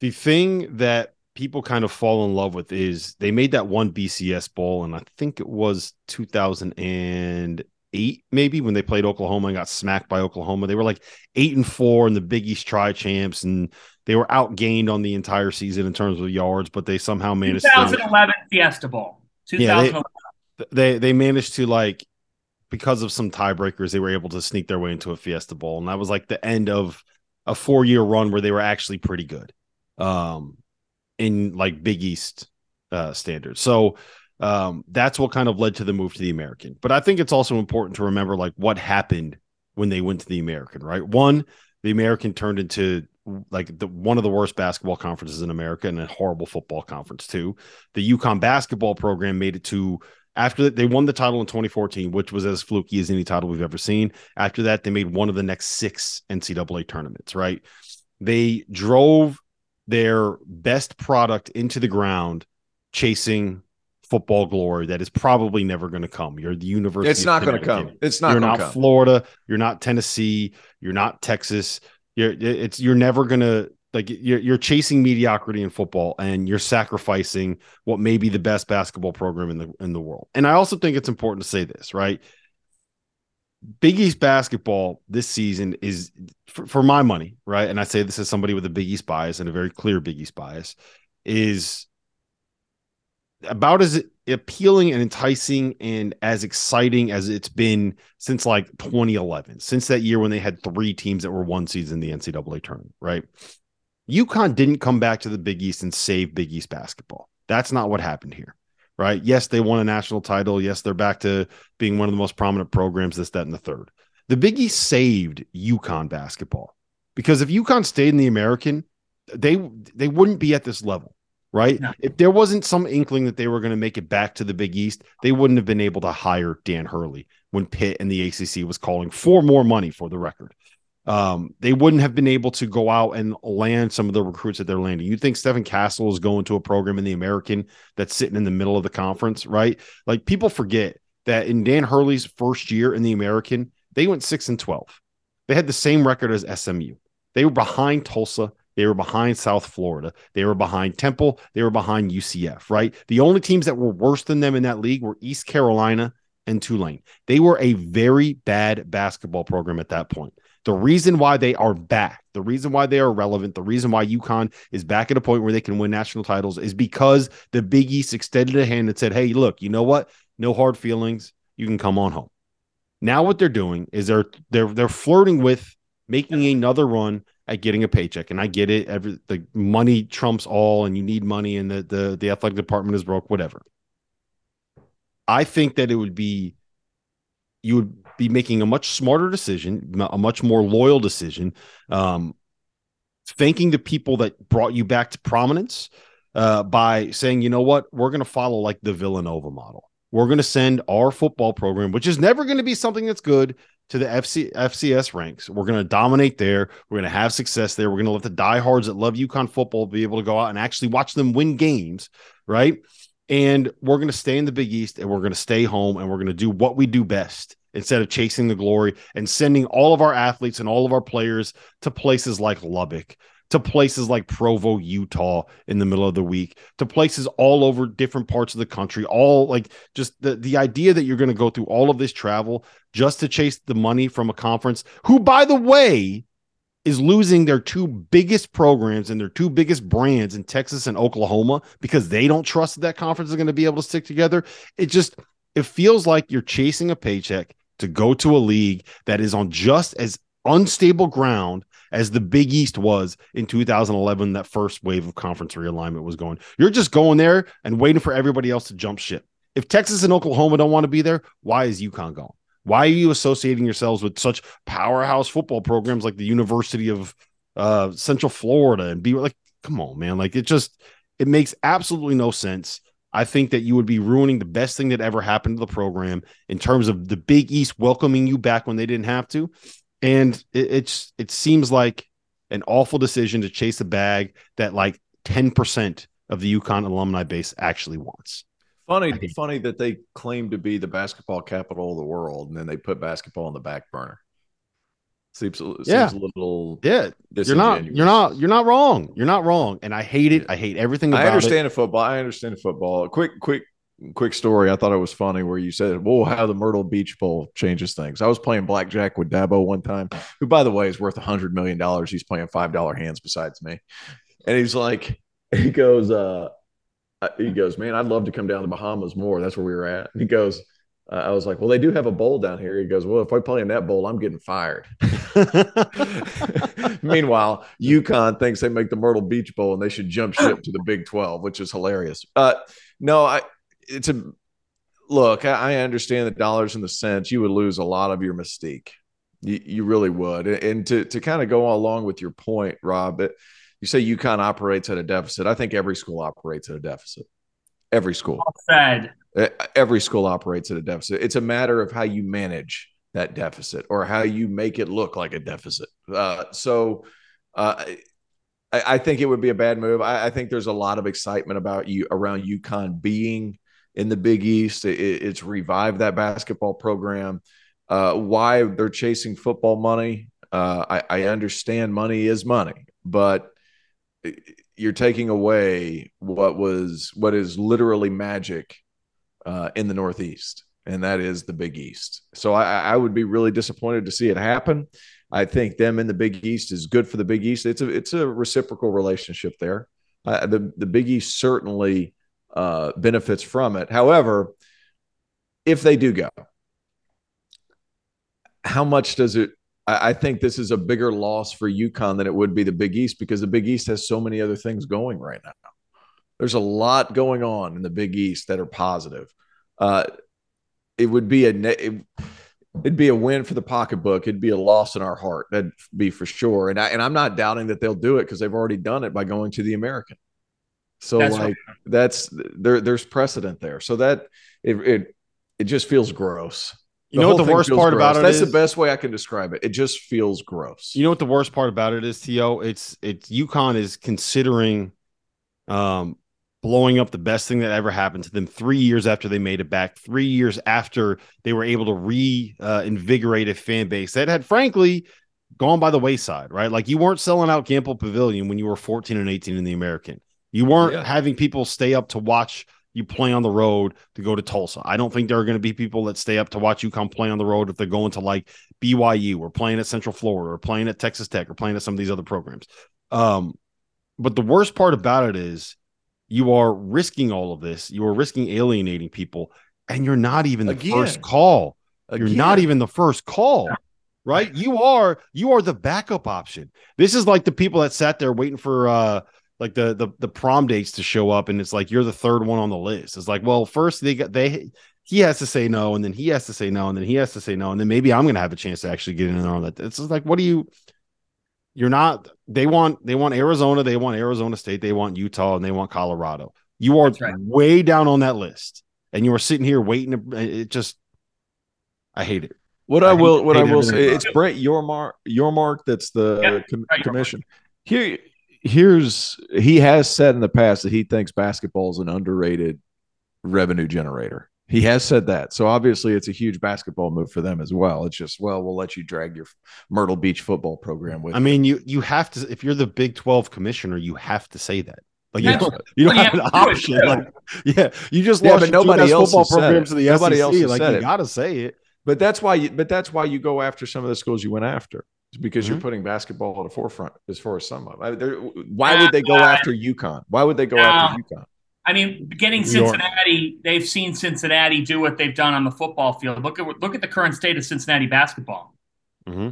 the thing that people kind of fall in love with is they made that one BCS bowl, and I think it was 2008, maybe when they played Oklahoma and got smacked by Oklahoma. They were like eight and four in the Big East Tri Champs, and they were outgained on the entire season in terms of yards, but they somehow managed. 2011 to, Fiesta Bowl. Yeah, they, they they managed to like because of some tiebreakers, they were able to sneak their way into a Fiesta Bowl, and that was like the end of a four year run where they were actually pretty good. Um, in like Big East uh, standards. So um, that's what kind of led to the move to the American. But I think it's also important to remember like what happened when they went to the American, right? One, the American turned into like the one of the worst basketball conferences in America and a horrible football conference too. The UConn basketball program made it to after they won the title in 2014, which was as fluky as any title we've ever seen. After that, they made one of the next six NCAA tournaments, right? They drove their best product into the ground chasing football glory that is probably never going to come. You're the university. It's not going to come. It's not. You're not come. Florida. You're not Tennessee. You're not Texas. You're it's you're never going to like you're you're chasing mediocrity in football and you're sacrificing what may be the best basketball program in the in the world. And I also think it's important to say this, right? Big East basketball this season is, for, for, my money, right? And I say this as somebody with a Big East bias and a very clear Big East bias, is about as appealing and enticing and as exciting as it's been since like 2011, since that year when they had three teams that were one seeds in the NCAA tournament, right? UConn didn't come back to the Big East and save Big East basketball. That's not what happened here, right? Yes, they won a national title. Yes, they're back to being one of the most prominent programs, this, that, and the third. The Big East saved UConn basketball because if UConn stayed in the American, they they wouldn't be at this level right? No. If there wasn't some inkling that they were going to make it back to the Big East, they wouldn't have been able to hire Dan Hurley when Pitt and the ACC was calling for more money for the record. Um, they wouldn't have been able to go out and land some of the recruits that they're landing. You think Stephen Castle is going to a program in the American that's sitting in the middle of the conference, right? Like people forget that in Dan Hurley's first year in the American, they went six and 12. They had the same record as SMU. They were behind Tulsa. They were behind South Florida. They were behind Temple. They were behind UCF, right? The only teams that were worse than them in that league were East Carolina and Tulane. They were a very bad basketball program at that point. The reason why they are back, the reason why they are relevant, the reason why UConn is back at a point where they can win national titles is because the Big East extended a hand and said, Hey, look, you know what? No hard feelings. You can come on home. Now what they're doing is they're they're they're flirting with making another run at getting a paycheck. And I get it. Every the money trumps all, and you need money, and the the the athletic department is broke. Whatever. I think that it would be you would be making a much smarter decision, a much more loyal decision, um, thanking the people that brought you back to prominence uh, by saying, you know what, we're going to follow like the Villanova model. We're going to send our football program, which is never going to be something that's good, to the FC, FCS ranks. We're going to dominate there. We're going to have success there. We're going to let the diehards that love UConn football be able to go out and actually watch them win games, right? And we're going to stay in the Big East and we're going to stay home and we're going to do what we do best instead of chasing the glory and sending all of our athletes and all of our players to places like Lubbock, to places like Provo, Utah in the middle of the week, to places all over different parts of the country, all like just the, the idea that you're going to go through all of this travel just to chase the money from a conference who, by the way, is losing their two biggest programs and their two biggest brands in Texas and Oklahoma because they don't trust that, that conference is going to be able to stick together. It just it feels like you're chasing a paycheck to go to a league that is on just as unstable ground as the Big East was in 2011, that first wave of conference realignment was going. You're just going there and waiting for everybody else to jump ship. If Texas and Oklahoma don't want to be there, why is UConn going? Why are you associating yourselves with such powerhouse football programs like the University of uh, Central Florida and be like, come on, man. Like it just, it makes absolutely no sense. I think that you would be ruining the best thing that ever happened to the program in terms of the Big East welcoming you back when they didn't have to and it, it's it seems like an awful decision to chase a bag that like 10% of the UConn alumni base actually wants. Funny, funny that they claim to be the basketball capital of the world, and then they put basketball on the back burner. Seems, seems yeah. a little yeah. You're not you're not you're not wrong. You're not wrong, and I hate it. I hate everything. I understand it. the football. I understand football. Quick, quick quick story. I thought it was funny where you said, "Well, how the Myrtle Beach Bowl changes things." I was playing blackjack with Dabo one time, who, by the way, is worth a hundred million dollars. He's playing five dollar hands besides me, and he's like, he goes, uh, he goes, man, I'd love to come down to Bahamas more. That's where we were at. He goes. Uh, I was like, well, they do have a bowl down here. He goes, well, if I play in that bowl, I'm getting fired. Meanwhile, UConn thinks they make the Myrtle Beach Bowl and they should jump ship to the Big 12, which is hilarious. Uh, no, I, it's a look. I, I understand the dollars and the cents. You would lose a lot of your mystique. You, you really would. And to to kind of go along with your point, Rob, that you say UConn operates at a deficit. I think every school operates at a deficit. Every school. Fed. Every school operates at a deficit. It's a matter of how you manage that deficit or how you make it look like a deficit. Uh, so uh, I, I, think it would be a bad move. I, I, think there's a lot of excitement about you around UConn being in the Big East. It, it's revived that basketball program. Uh, why they're chasing football money, uh, I, I, understand money is money, but you're taking away what was what is literally magic uh, in the Northeast. and that is the Big East. So I, I would be really disappointed to see it happen. I think them in the Big East is good for the Big East. It's a it's a reciprocal relationship there. Uh, the the Big East certainly uh, benefits from it. However, if they do go, how much does it? I, I think this is a bigger loss for UConn than it would be the Big East because the Big East has so many other things going right now. There's a lot going on in the Big East that are positive. Uh, it would be a it, it'd be a win for the pocketbook. It'd be a loss in our heart. That'd be for sure. And I, and I'm not doubting that they'll do it because they've already done it by going to the American. So that's like right. that's there. There's precedent there. So that it it, it just feels gross. You know what the worst part gross. about it That's is? the best way I can describe it. It just feels gross. You know what the worst part about it is, To? It's it's UConn is considering um blowing up the best thing that ever happened to them three years after they made it back, three years after they were able to reinvigorate uh, a fan base that had, frankly, gone by the wayside, right? Like you weren't selling out Gampel Pavilion when you were 14 and 18 in the American. You weren't yeah. having people stay up to watch you play on the road to go to Tulsa. I don't think there are going to be people that stay up to watch you come play on the road if they're going to like BYU or playing at Central Florida or playing at Texas Tech or playing at some of these other programs. Um, but the worst part about it is you are risking all of this. You are risking alienating people, and you're not even the Again. first call. Again. You're not even the first call, right? You are you are the backup option. This is like the people that sat there waiting for uh like the the the prom dates to show up, and it's like you're the third one on the list. It's like, well, first they got they he has to say no, and then he has to say no, and then he has to say no, and then maybe I'm gonna have a chance to actually get in there on that. It's like, what do you? You're not. They want. They want Arizona. They want Arizona State. They want Utah, and they want Colorado. You are right. way down on that list, and you are sitting here waiting. To, it just. I hate it. What I, I will. What I will say. It's Brett Yormark. Your mark. That's the yep. com- right, commission. Here. Here's. He has said in the past that he thinks basketball is an underrated revenue generator. He has said that. So obviously it's a huge basketball move for them as well. It's just, well, we'll let you drag your Myrtle Beach football program with I mean, you you have to if you're the Big 12 commissioner, you have to say that. Like you don't, you don't have an option. Like, yeah, you just yeah, lost but nobody else football programs to the nobody SEC. else like you got to say it. But that's why you but that's why you go after some of the schools you went after. It's because mm-hmm. you're putting basketball at the forefront as far as some of. Why would they go after UConn? Why would they go after UConn? I mean, getting Cincinnati, they've seen Cincinnati do what they've done on the football field. Look at look at the current state of Cincinnati basketball. Mm-hmm.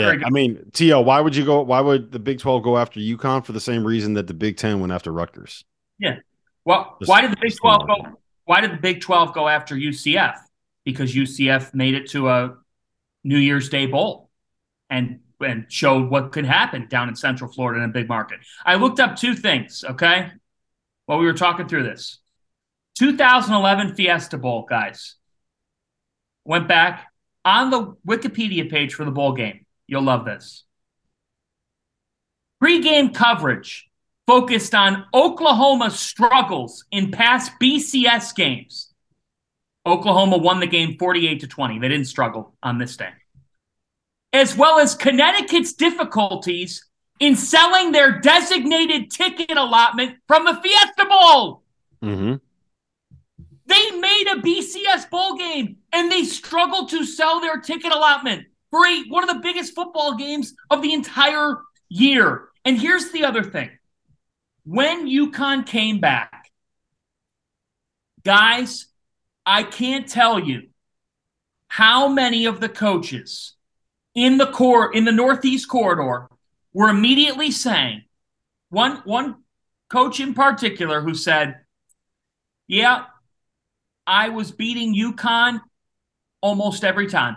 yeah, I mean, To, why would you go? Why would the Big Twelve go after UConn for the same reason that the Big Ten went after Rutgers? Yeah. Well, just, why did the Big Twelve go? Why did the Big Twelve go after UCF? Because UCF made it to a New Year's Day bowl, and and showed what could happen down in Central Florida in a big market. I looked up two things. Okay, while we were talking through this. 2011 Fiesta Bowl, guys. Went back on the Wikipedia page for the bowl game. You'll love this. Pre-game coverage focused on Oklahoma's struggles in past BCS games. Oklahoma won the game 48 to 20. They didn't struggle on this day. As well as Connecticut's difficulties in selling their designated ticket allotment from the Fiesta Bowl. Mm-hmm. They made a BCS bowl game and they struggled to sell their ticket allotment for a, one of the biggest football games of the entire year. And here's the other thing when UConn came back, guys, I can't tell you how many of the coaches in the core in the Northeast corridor were immediately saying, one one coach in particular who said, "Yeah, I was beating UConn almost every time.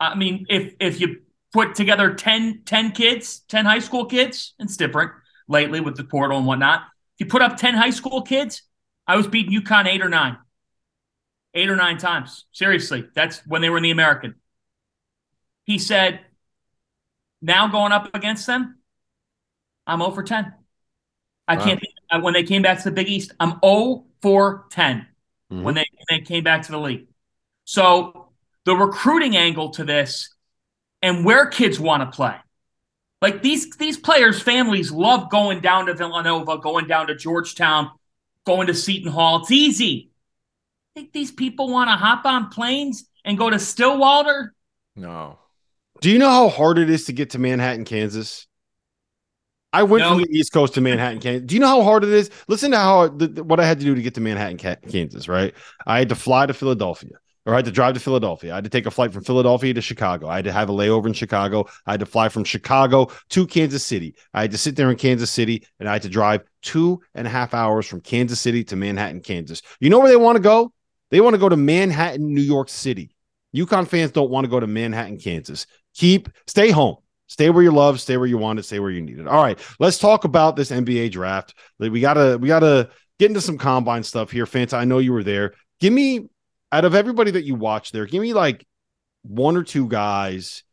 I mean, if if you put together 10, 10 kids, 10 high school kids, it's different lately with the portal and whatnot. If you put up 10 high school kids, I was beating UConn eight or nine. Eight or nine times. Seriously, that's when they were in the American. He said, now going up against them, I'm 0 for 10. I wow. can't. Uh, when they came back to the Big East, I'm 0 for 10 mm-hmm. when they when they came back to the league. So the recruiting angle to this and where kids want to play. Like these these players' families love going down to Villanova, going down to Georgetown, going to Seton Hall. It's easy. think these people want to hop on planes and go to Stillwater? No. Do you know how hard it is to get to Manhattan, Kansas? I went No. from the East Coast to Manhattan, Kansas. Do you know how hard it is? Listen to how the, what I had to do to get to Manhattan, Kansas. Right, I had to fly to Philadelphia, or I had to drive to Philadelphia. I had to take a flight from Philadelphia to Chicago. I had to have a layover in Chicago. I had to fly from Chicago to Kansas City. I had to sit there in Kansas City, and I had to drive two and a half hours from Kansas City to Manhattan, Kansas. You know where they want to go? They want to go to Manhattan, New York City. UConn fans don't want to go to Manhattan, Kansas. Keep stay home. Stay where you love, stay where you want stay where you need it. All right, let's talk about this NBA draft. We gotta we gotta get into some combine stuff here. Fanta, I know you were there. Give me out of everybody that you watched there, give me like one or two guys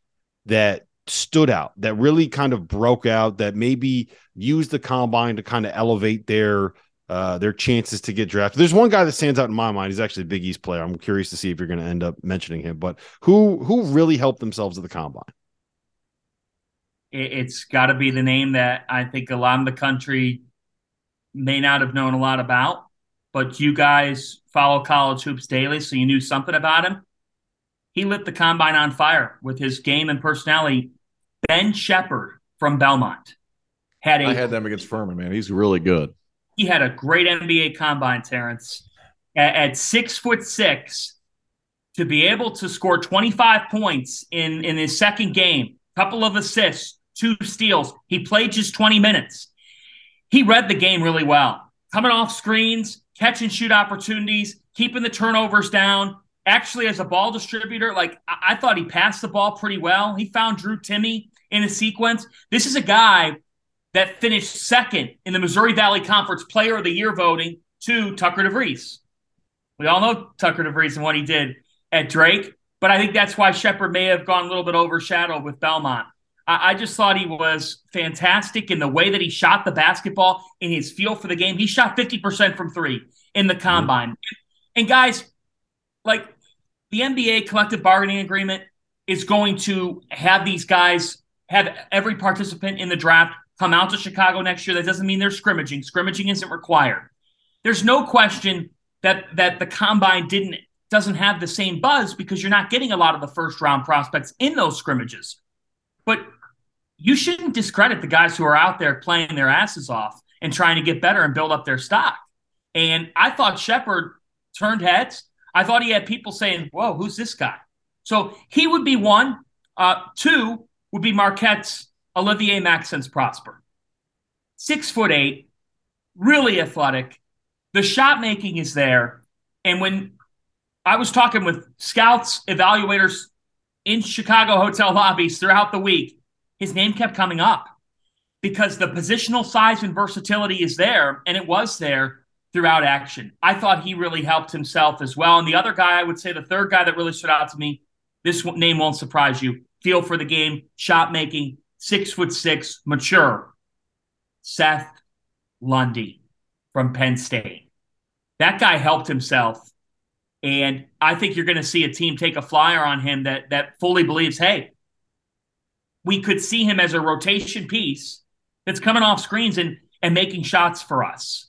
that stood out, that really kind of broke out, that maybe used the combine to kind of elevate their uh, their chances to get drafted. There's one guy that stands out in my mind. He's actually a Big East player. I'm curious to see if you're going to end up mentioning him. But who who really helped themselves at the combine? It, it's got to be the name that I think a lot of the country may not have known a lot about, but you guys follow college hoops daily, so you knew something about him. He lit the combine on fire with his game and personality. Ben Sheppard from Belmont had a I had them against Furman, man. He's really good. He had a great NBA combine, Terrence. At, at six foot six, to be able to score 25 points in, in his second game, couple of assists, two steals. He played just 20 minutes. He read the game really well. Coming off screens, catch and shoot opportunities, keeping the turnovers down. Actually, as a ball distributor, like I, I thought he passed the ball pretty well. He found Drew Timme in a sequence. This is a guy that finished second in the Missouri Valley Conference Player of the Year voting to Tucker DeVries. We all know Tucker DeVries and what he did at Drake, but I think that's why Sheppard may have gone a little bit overshadowed with Belmont. I, I just thought he was fantastic in the way that he shot the basketball, in his feel for the game. He shot 50% from three in the combine. And guys, like the NBA collective bargaining agreement is going to have these guys have every participant in the draft come out to Chicago next year. That doesn't mean they're scrimmaging. Scrimmaging isn't required. There's no question that that the combine didn't doesn't have the same buzz because you're not getting a lot of the first round prospects in those scrimmages. But you shouldn't discredit the guys who are out there playing their asses off and trying to get better and build up their stock. And I thought Sheppard turned heads. I thought he had people saying, "Whoa, who's this guy?" So he would be one. Uh, two would be Marquette's Olivier Maxence Prosper. Six foot eight, really athletic. The shot making is there. And when I was talking with scouts, evaluators in Chicago hotel lobbies throughout the week, his name kept coming up because the positional size and versatility is there, and it was there throughout action. I thought he really helped himself as well. And the other guy, I would say the third guy that really stood out to me, this name won't surprise you. Feel for the game, shot making, six foot six, mature. Seth Lundy from Penn State. That guy helped himself. And I think you're going to see a team take a flyer on him that that fully believes, hey, we could see him as a rotation piece that's coming off screens and and making shots for us.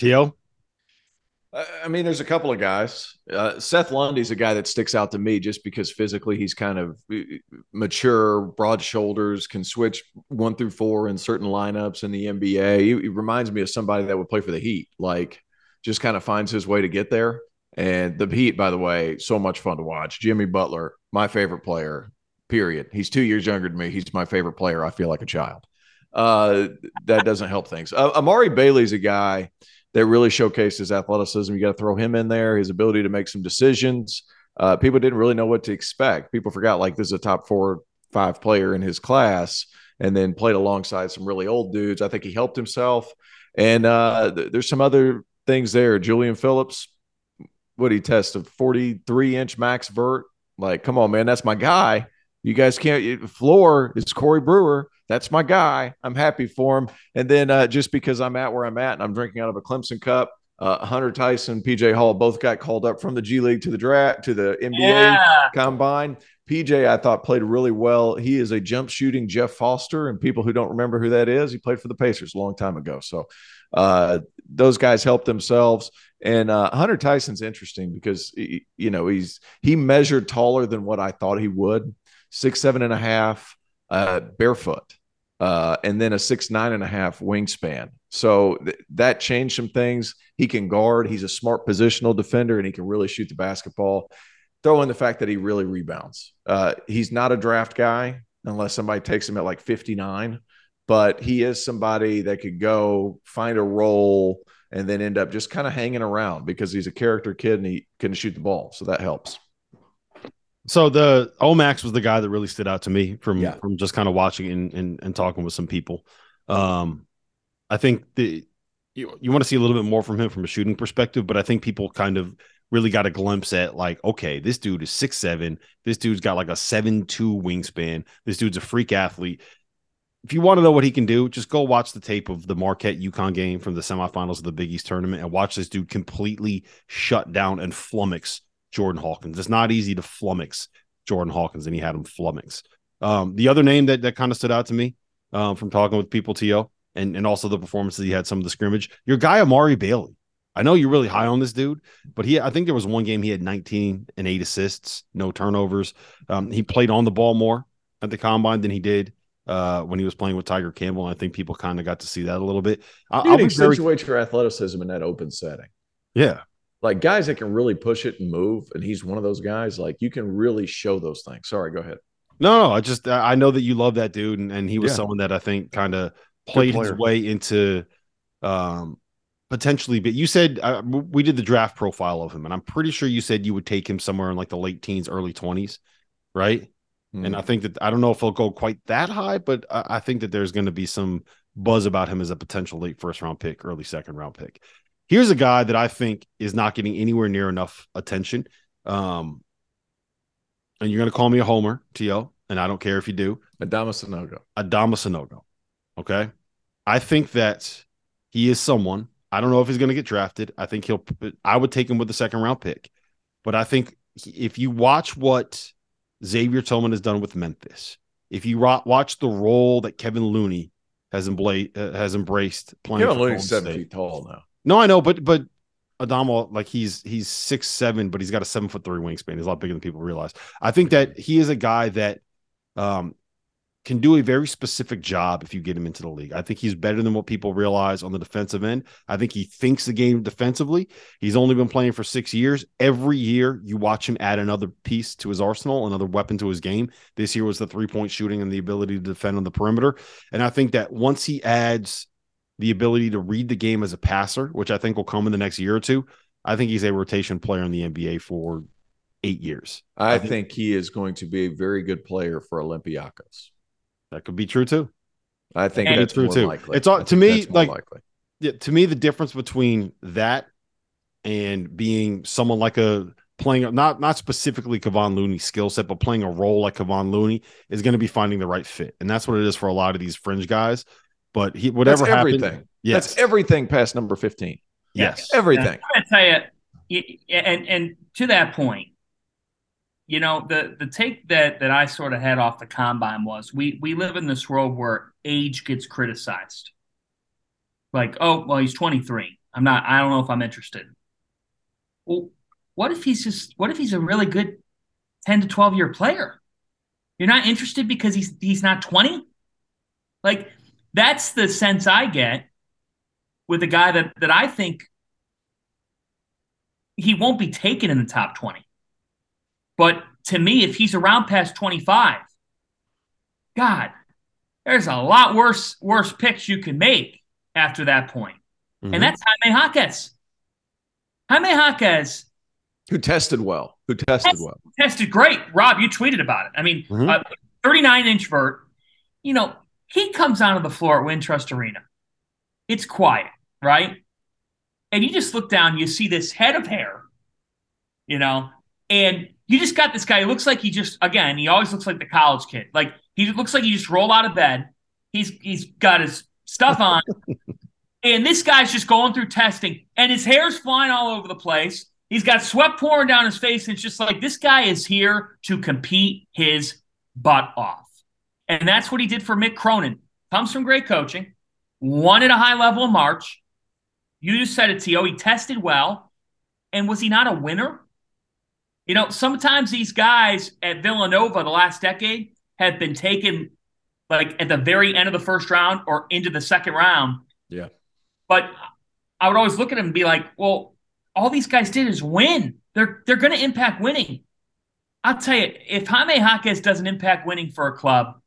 Tio, I I mean, there's a couple of guys. Uh, Seth Lundy's a guy that sticks out to me just because physically he's kind of uh, mature, broad shoulders, can switch one through four in certain lineups in the NBA. He, he reminds me of somebody that would play for the Heat, like just kind of finds his way to get there. And the Heat, by the way, so much fun to watch. Jimmy Butler, my favorite player, period. He's two years younger than me. He's my favorite player. I feel like a child. Uh, that doesn't help things. Uh, Amari Bailey's a guy that really showcased his athleticism. You got to throw him in there, his ability to make some decisions. Uh, people didn't really know what to expect. People forgot like this is a top four, five player in his class, and then played alongside some really old dudes. I think he helped himself. And uh, th- there's some other things there. Julian Phillips, what he tested 43 inch max vert. Like, come on, man, that's my guy. You guys can't. Floor is Corey Brewer. That's my guy. I'm happy for him. And then uh, just because I'm at where I'm at and I'm drinking out of a Clemson cup, uh, Hunter Tyson, PJ Hall both got called up from the G League to the draft to the NBA Yeah. combine. PJ, I thought played really well. He is a jump shooting Jeff Foster, and people who don't remember who that is, he played for the Pacers a long time ago. So uh, those guys helped themselves. And uh, Hunter Tyson's interesting because he- you know he's he measured taller than what I thought he would, six seven and a half, uh, barefoot, uh, and then a six nine and a half wingspan. So th- that changed some things. He can guard. He's a smart positional defender, and he can really shoot the basketball. Throw in the fact that he really rebounds. Uh, he's not a draft guy unless somebody takes him at like 59, but he is somebody that could go find a role and then end up just kind of hanging around because he's a character kid and he can shoot the ball. So that helps. So the Omax was the guy that really stood out to me from Yeah. from just kind of watching and, and and talking with some people. Um, I think the you, you want to see a little bit more from him from a shooting perspective, but I think people kind of really got a glimpse at like, okay, this dude is six seven. This dude's got like a seven two wingspan. This dude's a freak athlete. If you want to know what he can do, just go watch the tape of the Marquette UConn game from the semifinals of the Big East tournament and watch this dude completely shut down and flummox Jordan Hawkins. It's not easy to flummox Jordan Hawkins, and he had him flummox. Um, the other name that that kind of stood out to me um, from talking with people, To, and and also the performances he had some of the scrimmage. Your guy Amari Bailey. I know you're really high on this dude, but he I think there was one game he had 19 and eight assists, no turnovers. Um, he played on the ball more at the combine than he did uh, when he was playing with Tiger Campbell. And I think people kind of got to see that a little bit. I, You I'll can be very accentuate your athleticism in that open setting. yeah. Like guys that can really push it and move, and he's one of those guys. Like you can really show those things. Sorry, go ahead. No, no, I just I know that you love that dude, and, and he was Yeah. someone that I think kind of played his way into um potentially. But you said uh, we did the draft profile of him, and I'm pretty sure you said you would take him somewhere in like the late teens, early twenties, right? Hmm. And I think that I don't know if he'll go quite that high, but I, I think that there's going to be some buzz about him as a potential late first round pick, early second round pick. Here's a guy that I think is not getting anywhere near enough attention. Um, and you're going to call me a homer, To, and I don't care if you do. Adama Sanogo. Adama Sanogo. Okay. I think that he is someone. I don't know if he's going to get drafted. I think he'll, I would take him with the second round pick. But I think if you watch what Xavier Tillman has done with Memphis, if you watch the role that Kevon Looney has, embla- uh, has embraced playing Kevin for Looney's seven State. feet tall now. No, I know, but but Adamo, like he's he's six seven, but he's got a seven foot three wingspan. He's a lot bigger than people realize. I think that he is a guy that um can do a very specific job if you get him into the league. I think he's better than what people realize on the defensive end. I think he thinks the game defensively. He's only been playing for six years. Every year you watch him add another piece to his arsenal, another weapon to his game. This year was the three point shooting and the ability to defend on the perimeter. And I think that once he adds the ability to read the game as a passer, which I think will come in the next year or two. I think he's a rotation player in the NBA for eight years. I, I think- think he is going to be a very good player for Olympiacos. That could be true too. I think And- that's True, more too. likely. It's all- to me, like- likely. Yeah, to me, the difference between that and being someone like a playing not not specifically Kevon Looney's skill set, but playing a role like Kevon Looney is going to be finding the right fit, and that's what it is for a lot of these fringe guys. But he whatever That's happened, everything. yes, That's everything past number 15. yes, Everything. I'm gonna tell you, and and to that point, you know, the the take that that I sort of had off the combine was we we live in this world where age gets criticized. Like, oh, well, he's 23. I'm not. I don't know if I'm interested. Well, what if he's just? What if he's a really good 10 to 12 year player? You're not interested because he's he's not 20. Like that's the sense I get with a guy that that I think he won't be taken in the top 20. But to me, if he's around past 25, God, there's a lot worse worse picks you can make after that point. Mhm. And that's Jaime Jaquez. Jaime Jaquez Who tested well. Who tested well. tested great. Rob, you tweeted about it. I mean, Mhm. uh, 39 inch vert. You know, he comes onto the floor at Wintrust Arena. It's quiet, right? and you just look down, you see this head of hair, you know, and you just got this guy. He looks like he just again, he always looks like the college kid. Like he looks like he just rolled out of bed. He's he's got his stuff on. and this guy's just going through testing, and his hair's flying all over the place. He's got sweat pouring down his face, and it's just like this guy is here to compete his butt off. And that's what he did for Mick Cronin. Comes from great coaching, won at a high level in March. You just said it, Tio. He tested well. And was he not a winner? You know, sometimes these guys at Villanova the last decade have been taken like at the very end of the first round or into the second round. Yeah. But I would always look at him and be like, well, all these guys did is win. They're they're going to impact winning. I'll tell you, if Jaime Jaquez doesn't impact winning for a club,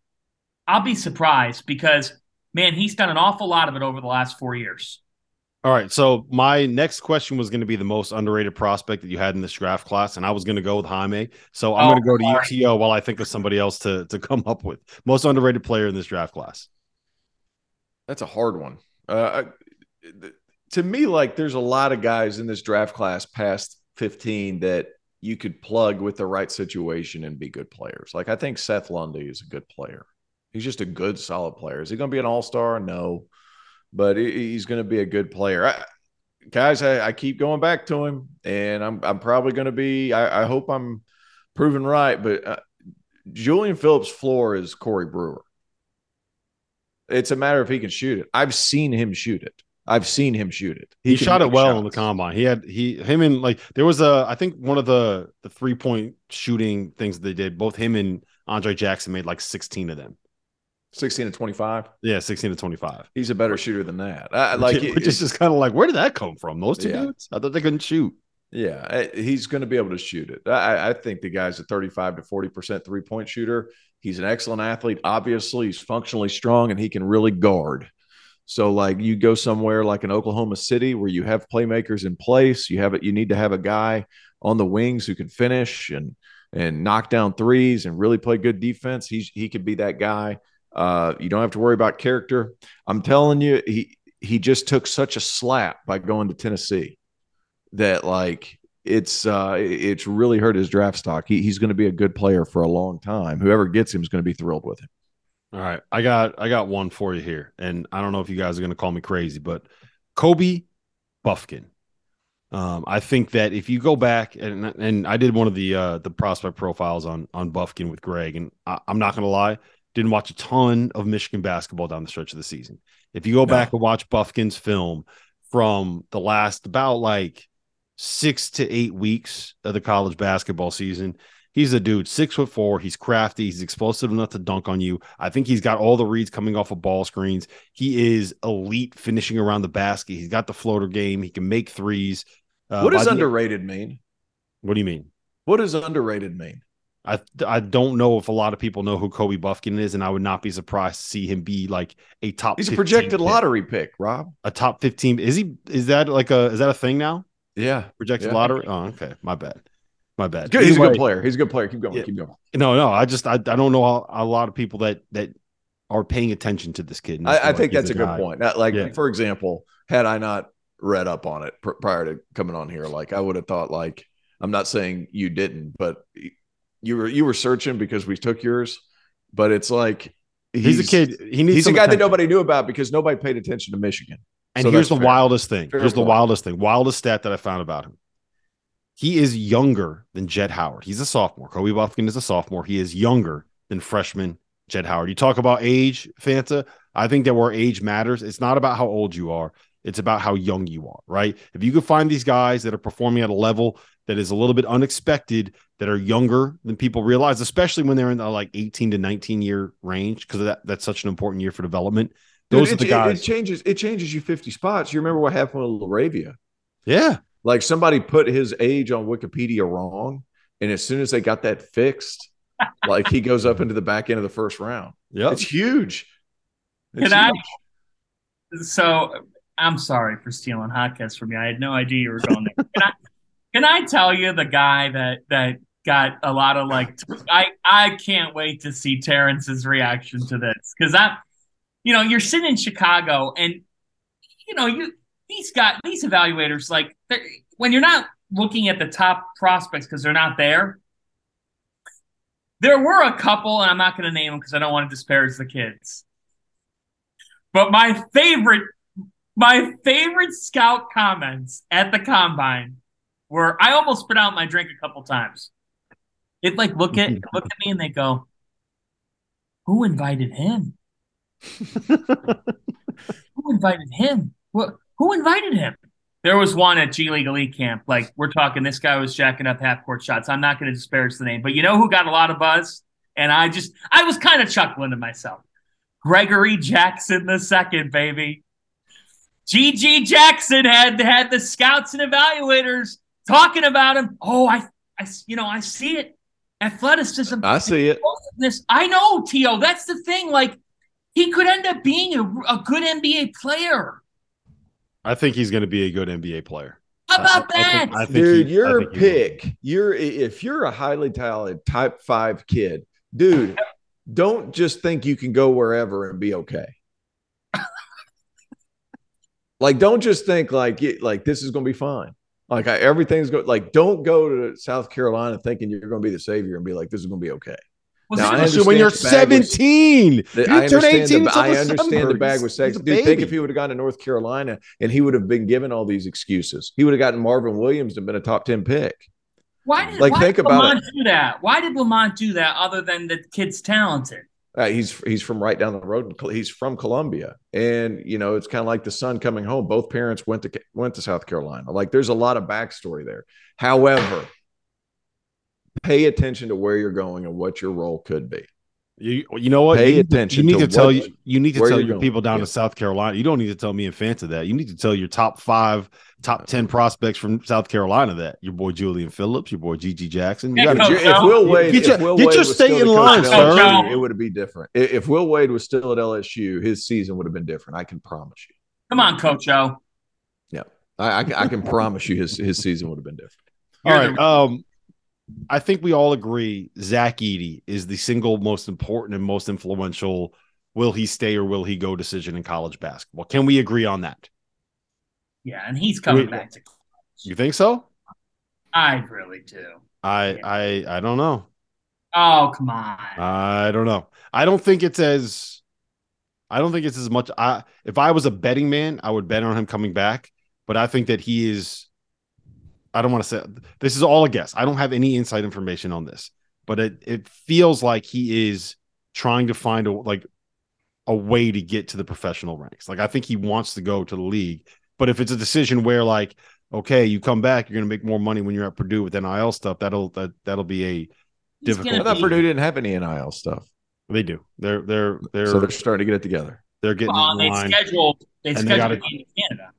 I'll be surprised because man, he's done an awful lot of it over the last four years. All right. So my next question was going to be the most underrated prospect that you had in this draft class, and I was going to go with Jaime. So I'm Oh, going to go to sorry. UTO while I think of somebody else to to come up with most underrated player in this draft class. That's a hard one. Uh, to me, like there's a lot of guys in this draft class past 15 that you could plug with the right situation and be good players. Like I think Seth Lundy is a good player. He's just a good, solid player. Is he going to be an all star? No, but he's going to be a good player. I, guys, I, I keep going back to him, and I'm I'm probably going to be. I, I hope I'm proven right, but uh, Julian Phillips' floor is Corey Brewer. It's a matter if he can shoot it. I've seen him shoot it. I've seen him shoot it. He, can shot it well in the combine. He had he him and like there was a I think one of the the three point shooting things they did. Both him and Andre Jackson made like sixteen of them. 16 to 25. Yeah, sixteen to twenty five. He's a better shooter than that. I, like, Like, which is just kind of like, where did that come from? Those two Yeah. dudes? I thought they couldn't shoot. yeah, he's going to be able to shoot it. I, I think the guy's a 35 to 40% three point shooter. He's an excellent athlete. Obviously, he's functionally strong and he can really guard. So, like, you go somewhere like in Oklahoma City where you have playmakers in place, you have it, you need to have a guy on the wings who can finish and and knock down threes and really play good defense. He's he could be that guy. Uh, you don't have to worry about character. I'm telling you, he he just took such a slap by going to Tennessee that like it's uh it's really hurt his draft stock. He, he's going to be a good player for a long time. Whoever gets him is going to be thrilled with him. All right, I got I got one for you here, and I don't know if you guys are going to call me crazy, but Kobe Buffkin. Um, I think that if you go back and and I did one of the uh, the prospect profiles on on Buffkin with Greg, and I, I'm not going to lie, didn't watch a ton of Michigan basketball down the stretch of the season. If you go back and watch Buffkin's film from the last about like six to eight weeks of the college basketball season, he's a dude, six foot four. He's crafty. He's explosive enough to dunk on you. I think he's got all the reads coming off of ball screens. He is elite finishing around the basket. He's got the floater game. He can make threes. Uh, what does by the- underrated mean? What do you mean? What does underrated mean? I I don't know if a lot of people know who Kobe Buffkin is, and I would not be surprised to see him be like a top. He's a projected pick. lottery pick, Rob. A top fifteen. Is he? Is that like a? Is that a thing now? Yeah. Projected Yeah. lottery. Oh, okay. My bad. My bad. Good. He's a good player. He's a good player. Keep going. Yeah. Keep going. No, no. I just I, I don't know a, a lot of people that that are paying attention to this kid. I, I think that's a good guy. point. Like, Yeah. for example, had I not read up on it pr- prior to coming on here, like I would have thought, like, I'm not saying you didn't, but you were you were searching because we took yours, but it's like He's, a kid. He needs. He's a guy that nobody knew about because nobody paid attention to Michigan. And So here's the fair. wildest thing. Fair here's the wildest thing. Wildest stat that I found about him. He is younger than Jett Howard. He's a sophomore. Kobe Buffkin is a sophomore. He is younger than freshman Jett Howard. You talk about age, Fanta. I think that where age matters, it's not about how old you are. It's about how young you are, right? If you could find these guys that are performing at a level that is a little bit unexpected, that are younger than people realize, especially when they're in the like 18 to 19 year range, because that, that's such an important year for development. Those Dude, are the it, it- guys. It, changes. It changes you 50 spots. You remember what happened with LaRavia? yeah. Like somebody put his age on Wikipedia wrong, and as soon as they got that fixed, like he goes up into the back end of the first round. Yeah, It's huge. It's Can I? So I'm sorry for stealing hot Hotcast from you. I had no idea you were going there. Can I? Can I tell you the guy that that got a lot of like? I I can't wait to see Terrence's reaction to this because I, you know, you're sitting in Chicago and you know you these got these evaluators like when you're not looking at the top prospects because they're not there. There were a couple, and I'm not going to name them because I don't want to disparage the kids. But my favorite, my favorite scout comments at the combine were I almost spit out my drink a couple times. It like look at look at me and they go, "Who invited him? who invited him? What? Who invited him?" There was one at G League Elite Camp. Like we're talking, this guy was jacking up half court shots. I'm not going to disparage the name, but you know who got a lot of buzz? And I just, I was kind of chuckling to myself. Gregory Jackson the second, baby. GG Jackson had had the scouts and evaluators talking about him. Oh, I, I, you know, I see it. Athleticism. I see it. This, I know, Tio. That's the thing. Like he could end up being a, a good NBA player. I think he's going to be a good NBA player. How about I, that? I think, I think dude, he, your pick. You're if you're a highly talented type five kid, dude. Don't just think you can go wherever and be okay. like, don't just think like like this is going to be fine. Like I, everything's going. Like, don't go to South Carolina thinking you're going to be the savior and be like this is going to be okay. Well, now, when you're 17, was, you I understand, the, I understand the bag was sex. Dude, think if he would have gone to North Carolina and he would have been given all these excuses, he would have gotten Marvin Williams and been a top 10 pick. Why did, like, why think did about Lamont it. do that? Why did Lamont do that other than the kid's talented? Uh, he's he's from right down the road. He's from Columbia, and you know it's kind of like the son coming home. Both parents went to went to South Carolina. Like there's a lot of backstory there. However, pay attention to where you're going and what your role could be. You you know what? Pay you, attention. You need to, to tell you you need to tell your going. people down yeah. to South Carolina. You don't need to tell me and Fanta that. You need to tell your top five, top ten prospects from South Carolina that. Your boy Julian Phillips, your boy GG Jackson. You gotta, Coach, if Will Wade, Get your- if Will get Wade your was stay still in line, coach sir. LSU, It would be different. If Will Wade was still at LSU, his season would have been different. I can promise you. Come on, Coach O. I, I, I can I I can promise you, his his season would have been different. all You're right. the- Um, I think we all agree Zach Edey is the single most important and most influential. Will he stay or will he go decision in college basketball? Can we agree on that? Yeah, and he's coming Wait. back to. You think so? I really do. I I I don't know. Oh come on. I don't know. I don't think it's as I don't think it's as much I if I was a betting man, I would bet on him coming back, but I think that he is I don't want to say this is all a guess. I don't have any inside information on this, but it it feels like he is trying to find a like a way to get to the professional ranks. Like I think he wants to go to the league, but if it's a decision where like okay, you come back, you're going to make more money when you're at Purdue with NIL stuff, that'll that that'll be a He's difficult I thought be- Purdue didn't have any NIL stuff, They do. They're they're they're so they're starting to get it together. they're getting Well, in they scheduled. They And they gotta- in Canada.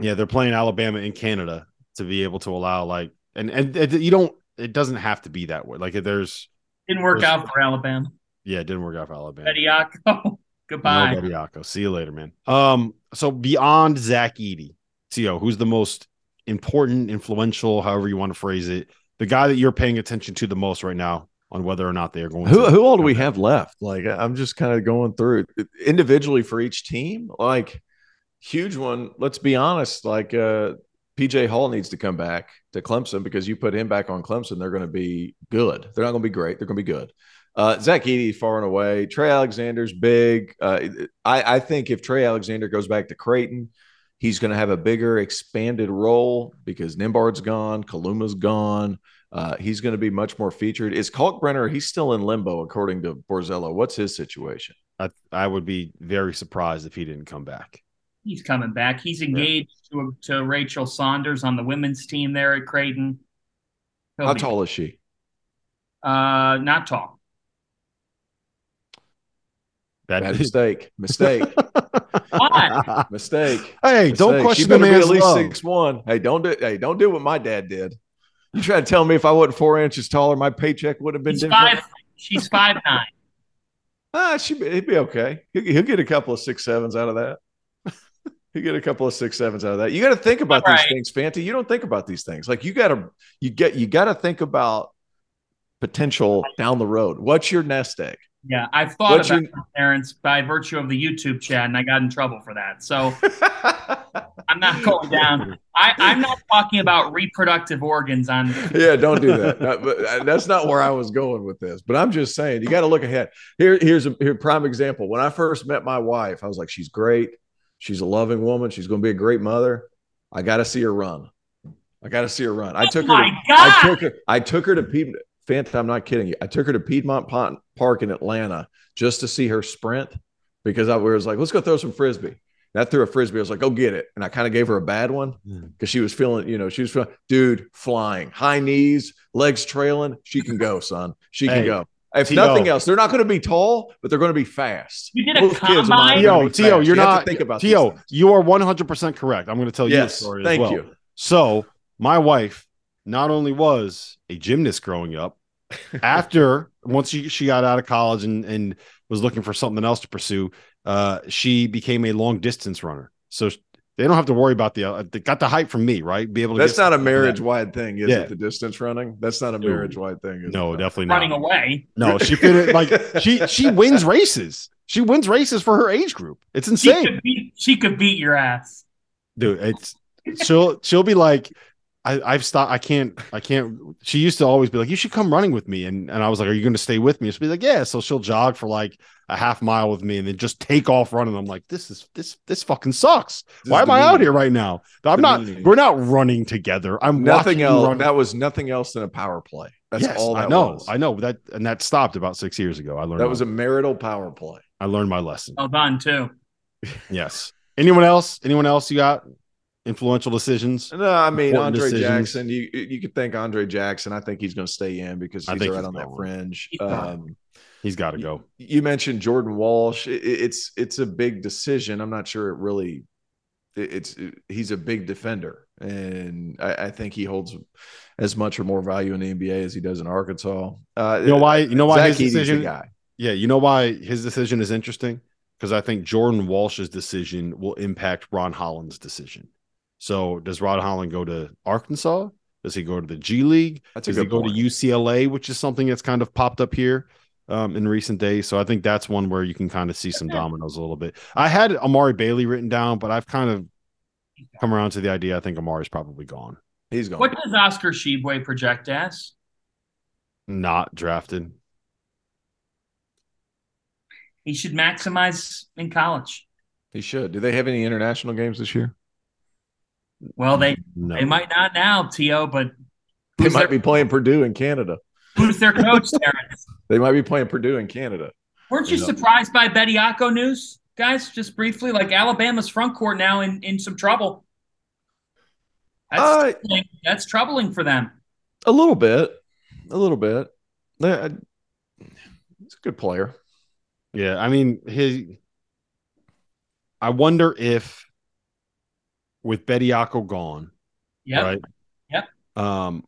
Yeah, they're playing Alabama in Canada to be able to allow like and and it, you don't. It doesn't have to be that way. Like there's Didn't work There's- out for Alabama. yeah, it didn't work out for Alabama. Bediako. Goodbye. No, Bediako. See you later, man. Um, so beyond Zach Edey, Co, who's the most important, influential, however you want to phrase it, the guy that you're paying attention to the most right now on whether or not they are going Who to who all do we have left? Like I'm just kind of going through individually for each team. Like huge one. Let's be honest. Like uh, PJ Hall needs to come back to Clemson because you put him back on Clemson, they're going to be good. They're not going to be great. They're going to be good. Uh, Zach Edey far and away. Trey Alexander's big. Uh, I, I think if Trey Alexander goes back to Creighton, he's going to have a bigger, expanded role because Nembhard's gone, Kaluma's gone. Uh, he's going to be much more featured. Is Kalkbrenner? He's still in limbo, according to Borzello. What's his situation? I, I would be very surprised if he didn't come back. He's coming back. He's engaged to, to Rachel Saunders on the women's team there at Creighton. He'll How be- tall is she? Uh, not tall. That Bad mistake. Mistake. Why? mistake. Hey, don't question she the better be man's at least love. six one. Hey, don't do. Hey, don't do what my dad did. You try to tell me if I wasn't four inches taller, my paycheck would have been She's different. five. She's five nine. Ah, she it'd be okay. He'll, he'll get a couple of six sevens out of that. He'll get a couple of six sevens out of that. You got to think about All these right. things, Fanta. You don't think about these things. Like you got to you get you got to think about potential down the road. What's your nest egg? Yeah, I've thought What's about your- my parents by virtue of the YouTube chat, and I got in trouble for that. So I'm not going down. I, I'm not talking about reproductive organs on. yeah, don't do that. But, uh, that's not where I was going with this. But I'm just saying, you got to look ahead. Here, here's a here, prime example. When I first met my wife, I was like, she's great. She's a loving woman. She's going to be a great mother. I got to see her run. I got to see her run. I oh took her. Oh my To, I took her. I took her to Piedmont. Fanta, I'm not kidding you. I took her to Piedmont Pon- Park in Atlanta just to see her sprint because I was like, let's go throw some frisbee. And I threw a frisbee. I was like, go get it. And I kind of gave her a bad one hmm. because she was feeling, you know, she was feeling, dude, flying, high knees, legs trailing. She can go, son. She can Hey, go. If T.O. nothing else, they're not going to be tall, but they're going to be fast. You did a Most kids of mine combine? are gonna Tio, be Tio, fast. you're You not think about these Tio. You are 100 percent correct. I'm going to tell you a Yes, story. thank as well. you. So my wife not only was a gymnast growing up, after once she, she got out of college and, and was looking for something else to pursue, uh, she became a long distance runner. So they don't have to worry about the uh, they got the hype from me, right? Be able to. That's get not a something like that. marriage wide thing, is Yeah. it? The distance running? That's not a marriage wide thing. Is No, it? definitely not. running away. No, she could like she she wins races. She wins races for her age group. It's She insane. could beat. She could beat your ass. dude it's she'll she'll be like I, I've stopped. I can't. I can't. She used to always be like, "You should come running with me," and and I was like, "Are you going to stay with me?" She'd be like, "Yeah." So she'll jog for like a half mile with me, and then just take off running. I'm like, "This is this this fucking sucks. This Why is am I out here right now? I'm not. Demeaning. We're not running together. I'm Nothing else. run. That was nothing else than a power play. That's yes, all that I know. was. I know that, and that stopped about six years ago. I learned That my- was a marital power play. I learned my lesson. Well done too. Yes. Anyone else? Anyone else? You got influential decisions? No, I mean Important Andre decisions. Jackson. You you could thank Andre Jackson. I think he's going to stay in because I he's think right he's on that going. fringe. He's. Um, He's got to go. you mentioned Jordan Walsh. It- it- it's it's a big decision. I'm not sure it really. it- It's he's a big defender, and I, I think he holds as much or more value in the NBA as he does in Arkansas. Uh, You know why? You know why Zach his Edey's decision? guy. Yeah, you know why his decision is interesting? Because I think Jordan Walsh's decision will impact Ron Holland's decision. So does Ron Holland go to Arkansas? Does he go to the G League? That's a Does he go point. to UCLA, which is something that's kind of popped up here um, in recent days? So I think that's one where you can kind of see some dominoes a little bit. I had Amari Bailey written down, but I've kind of come around to the idea I think Amari's probably gone, He's gone. What does Oscar Tshiebwe project as? not drafted. He should maximize in college. He should. Do they have any international games this year? Well, they No, they might not now, To, but They might their, be playing Purdue in Canada. who's their coach, Terrence? They might be playing Purdue in Canada. Weren't you Yeah. surprised by Bediako news, guys? Just briefly, like Alabama's front court now in, in some trouble. That's, Uh, troubling. That's troubling for them. A little bit. A little bit. Yeah, He's a good player. Yeah, I mean, his. I wonder if, with Bediako gone, Yeah. right? Yep. Um,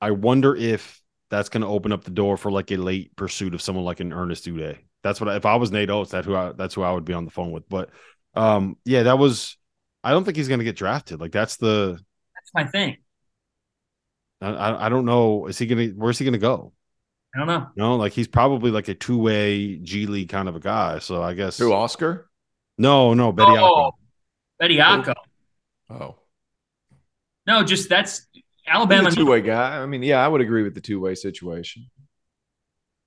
I wonder if that's going to open up the door for like a late pursuit of someone like an Ernest Udeh. That's what I, if I was Nate Oats, that who I, that's who I would be on the phone with. But, um, yeah, that was. I don't think he's going to get drafted. Like that's the. That's my thing. I, I I don't know. Is he going to? Where's he going to go? I don't know. No, like he's probably like a two way G League kind of a guy. So I guess. Who, Oscar? No, no, Bediako. Oh, Bediako. Oh. No, just that's Alabama. two way guy. I mean, yeah, I would agree with the two way situation.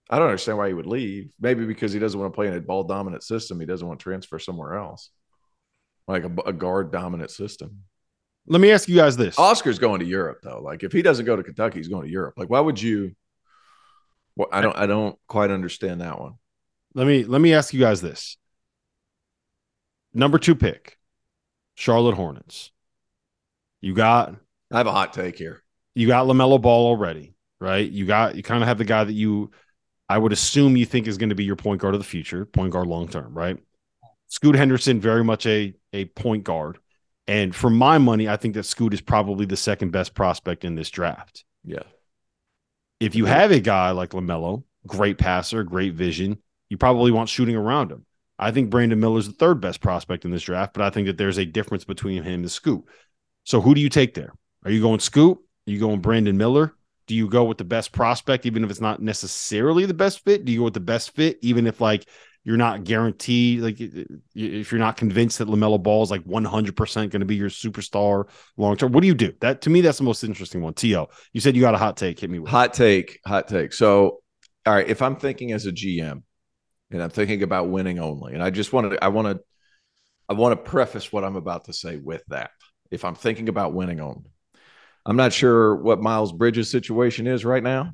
I don't understand why he would leave. Maybe because he doesn't want to play in a ball dominant system. He doesn't want to transfer somewhere else, like a, a guard dominant system. Let me ask you guys this. Oscar's going to Europe though. Like if he doesn't go to Kentucky, he's going to Europe. Like why would you? Well, I don't. I don't quite understand that one. Let me let me ask you guys this. Number two pick, Charlotte Hornets. You got I have a hot take here. you got LaMelo Ball already, right? You got you kind of have the guy that you, I would assume you think is going to be your point guard of the future, point guard long term, right? Scoot Henderson, very much a a point guard, and for my money, I think that Scoot is probably the second best prospect in this draft. Yeah. if you have a guy like LaMelo, great passer, great vision, you probably want shooting around him. I think Brandon Miller's the third best prospect in this draft, but I think that there's a difference between him and Scoot. So who do you take there? Are you going Scoot? Are you going Brandon Miller? Do you go with the best prospect, even if it's not necessarily the best fit? Do you go with the best fit, even if like you're not guaranteed like if you're not convinced that LaMelo Ball is like 100% going to be your superstar long term. What do you do? That to me that's the most interesting one. T.O. You said you got a hot take. Hit me with hot take. Hot take. So, all right, if I'm thinking as a GM and I'm thinking about winning only, and I just want to I want to I want to preface what I'm about to say with that. If I'm thinking about winning only. I'm not sure what Miles Bridges situation is right now,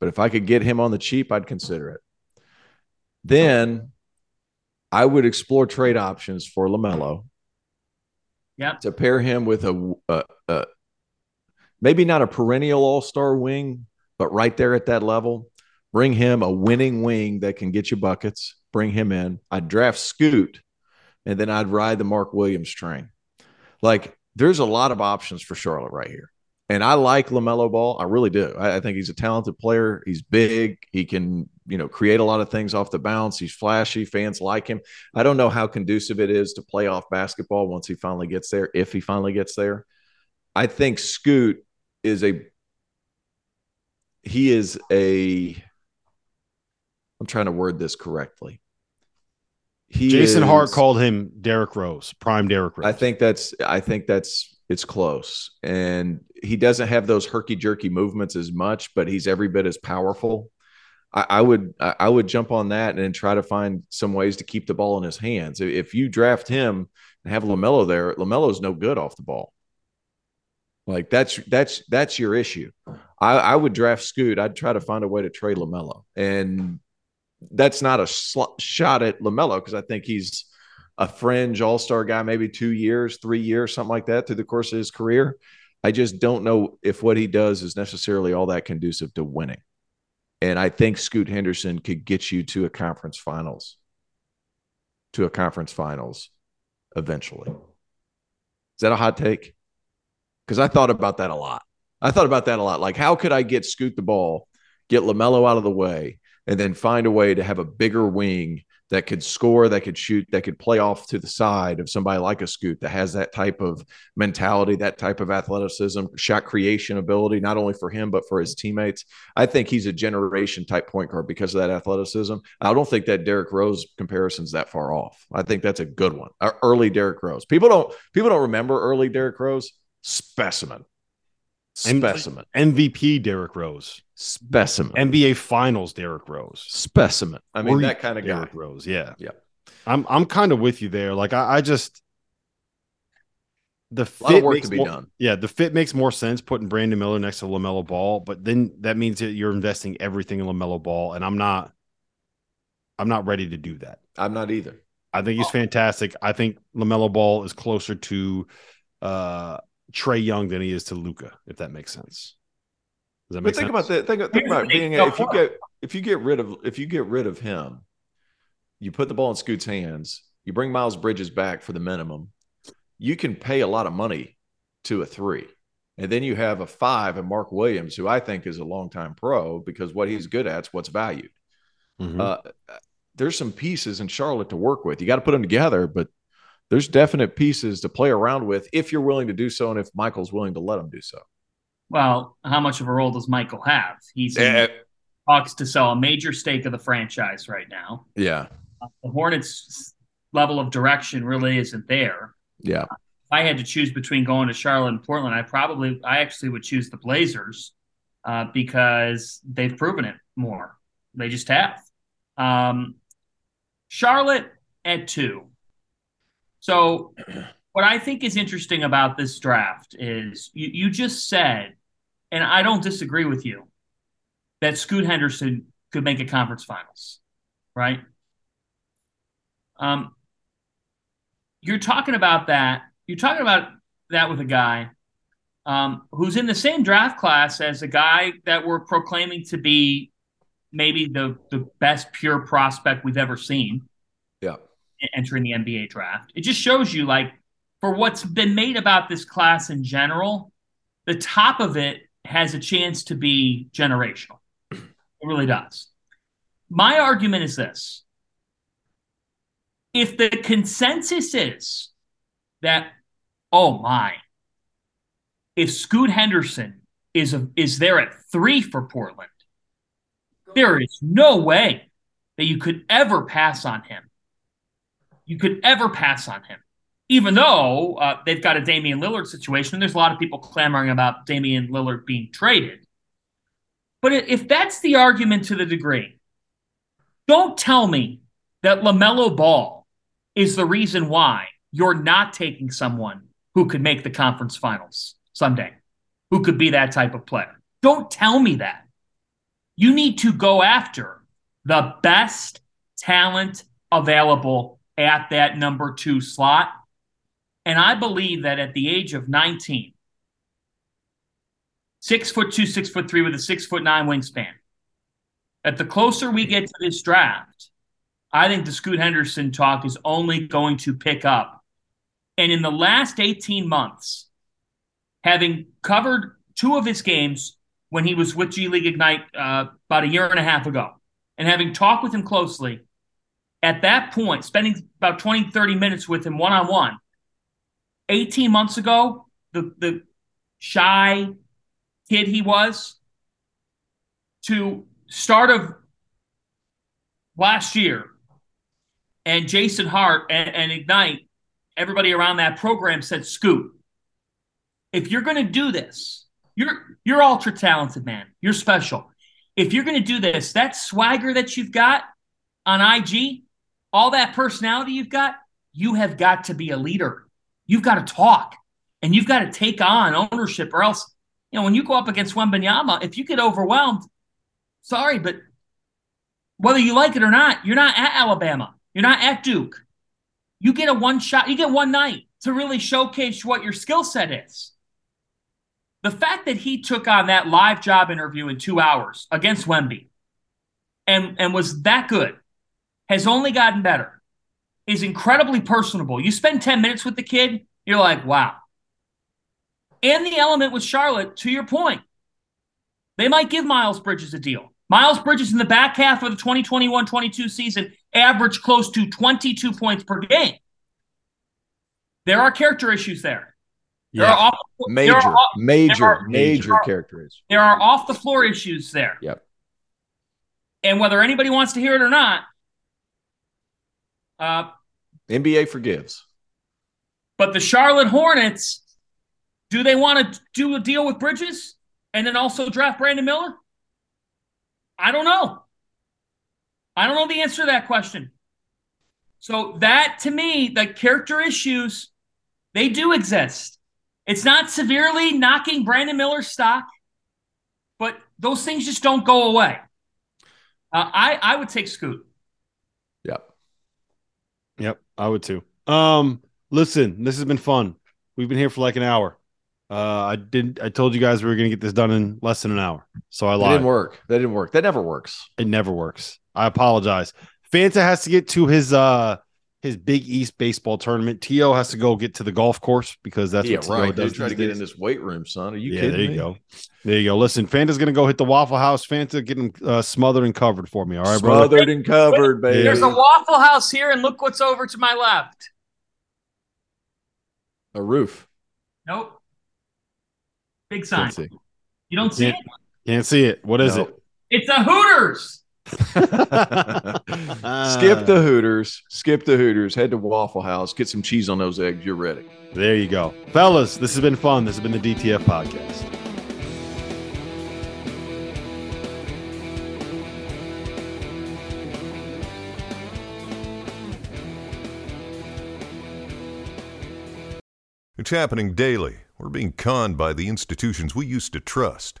but if I could get him on the cheap, I'd consider it then I would explore trade options for LaMelo. Yeah. To pair him with a, a, a maybe not a perennial all star wing, but right there at that level. Bring him a winning wing that can get you buckets. Bring him in. I'd draft Scoot, and then I'd ride the Mark Williams train. Like, there's a lot of options for Charlotte right here. And I like LaMelo Ball. I really do. I, I, think he's a talented player. He's big. He can, you know, create a lot of things off the bounce. He's flashy. Fans like him. I don't know how conducive it is to playoff basketball once he finally gets there, if he finally gets there. I think Scoot is a he is a I'm trying to word this correctly. He Jason is, Hart called him Derrick Rose, prime Derrick Rose. I think that's I think that's it's close. And he doesn't have those herky jerky movements as much, but he's every bit as powerful. I, I would I would jump on that and try to find some ways to keep the ball in his hands. If you draft him and have LaMelo there, LaMelo's no good off the ball. Like that's that's that's your issue. I, I would draft Scoot. I'd try to find a way to trade LaMelo, and that's not a sl- shot at LaMelo because I think he's a fringe all star guy, maybe two years, three years, something like that through the course of his career. I just don't know if what he does is necessarily all that conducive to winning. And I think Scoot Henderson could get you to a conference finals, to a conference finals eventually. Is that a hot take? Because I thought about that a lot. I thought about that a lot. Like, how could I get Scoot the ball, get LaMelo out of the way, and then find a way to have a bigger wing that could score, that could shoot, that could play off to the side of somebody like a Scoot that has that type of mentality, that type of athleticism, shot creation ability, not only for him, but for his teammates. I think he's a generation type point guard because of that athleticism. I don't think that Derrick Rose comparison's that far off. I think that's a good one. Early Derrick Rose. People don't people don't remember early Derrick Rose. Specimen. Specimen. MVP Derrick Rose. Specimen. NBA Finals Derrick Rose. Specimen. I mean, that kind of Derrick Rose. Yeah. Yeah. I'm I'm kind of with you there. Like I, I just the fit work to be more, done. Yeah, the fit makes more sense putting Brandon Miller next to LaMelo Ball, but then that means that you're investing everything in LaMelo Ball, and I'm not. I'm not ready to do that. I'm not either. I think he's fantastic. I think LaMelo Ball is closer to uh Trae Young than he is to Luka, if that makes sense. Does that make but think sense? about that. Think, think about being if you get if you get rid of if you get rid of him, you put the ball in Scoot's hands. You bring Miles Bridges back for the minimum. You can pay a lot of money to a three. And then you have a five and Mark Williams, who I think is a longtime pro because what he's good at is what's valued. Mm-hmm. Uh, there's some pieces in Charlotte to work with. You got to put them together, but there's definite pieces to play around with if you're willing to do so and if Michael's willing to let him do so. Well, how much of a role does Michael have? He's uh, talks to sell a major stake of the franchise right now. Yeah. Uh, the Hornets level of direction really isn't there. Yeah. Uh, if I had to choose between going to Charlotte and Portland, I probably I actually would choose the Blazers uh, because they've proven it more. They just have. Um, Charlotte at two. So, what I think is interesting about this draft is you, you just said, and I don't disagree with you, that Scoot Henderson could make a conference finals, right? Um, you're talking about that. You're talking about that with a guy um, who's in the same draft class as a guy that we're proclaiming to be maybe the the best pure prospect we've ever seen. Entering the NBA draft. It just shows you, like, for what's been made about this class in general, the top of it has a chance to be generational. It really does. My argument is this if the consensus is that, oh my, if Scoot Henderson is a, is there at three for Portland, there is no way that you could ever pass on him. You could ever pass on him. Even though uh, they've got a Damian Lillard situation, and there's a lot of people clamoring about Damian Lillard being traded. But if that's the argument to the degree, don't tell me that LaMelo Ball is the reason why you're not taking someone who could make the conference finals someday, who could be that type of player. Don't tell me that. You need to go after the best talent available at that number two slot. And I believe that at the age of 19, six foot two, six foot three with a six foot nine wingspan, that the closer we get to this draft, I think the Scoot Henderson talk is only going to pick up. And in the last 18 months, having covered two of his games when he was with G League Ignite uh, about a year and a half ago, and having talked with him closely, at that point, spending about 20, 30 minutes with him one on one, 18 months ago, the, the shy kid he was, to start of last year, and Jason Hart and, and Ignite, everybody around that program said, Scoot, if you're going to do this, you're you're ultra talented, man. You're special. If you're going to do this, that swagger that you've got on IG, all that personality you've got, you have got to be a leader. You've got to talk and you've got to take on ownership, or else, you know, when you go up against Wembanyama, if you get overwhelmed, sorry, but whether you like it or not, you're not at Alabama. You're not at Duke. You get a one shot, you get one night to really showcase what your skill set is. The fact that he took on that live job interview in two hours against Wemby and, and was that good has only gotten better, is incredibly personable. You spend 10 minutes with the kid, you're like, wow. And the element with Charlotte, to your point, they might give Miles Bridges a deal. Miles Bridges in the back half of the 2021 22 season averaged close to 22 points per game. There are character issues there. There yeah. are off, major, are off, major, are, major character issues. There are off the floor issues there. Yep. And whether anybody wants to hear it or not, uh, NBA forgives. But the Charlotte Hornets, do they want to do a deal with Bridges and then also draft Brandon Miller? I don't know. I don't know the answer to that question. So that to me, the character issues, they do exist. It's not severely knocking Brandon Miller's stock, but those things just don't go away. Uh, I I would take Scoot. Yep. I would too. Um, listen, this has been fun. We've been here for like an hour. Uh, I didn't. I told you guys we were going to get this done in less than an hour, so I lied. That didn't work. That didn't work. That never works. It never works. I apologize. Fanta has to get to his uh his Big East baseball tournament. T.O. has to go get to the golf course because that's yeah, what right. does. Try to get in this weight room, son. Are you yeah, kidding there you me? go. There you go. Listen, Fanta's gonna go hit the Waffle House. Fanta, get him uh, smothered and covered for me. All right, bro. smothered brother. and covered, baby. There's a Waffle House here, and look what's over to my left. A roof. Nope. Big sign. You don't see can't, it? Can't see it. What is No. it? It's a Hooters. Skip the ah. Hooters. Skip the Hooters. Head to Waffle House. Get some cheese on those eggs. You're ready. There you go. Fellas, this has been fun. This has been the DTF podcast. It's happening daily. We're being conned by the institutions we used to trust.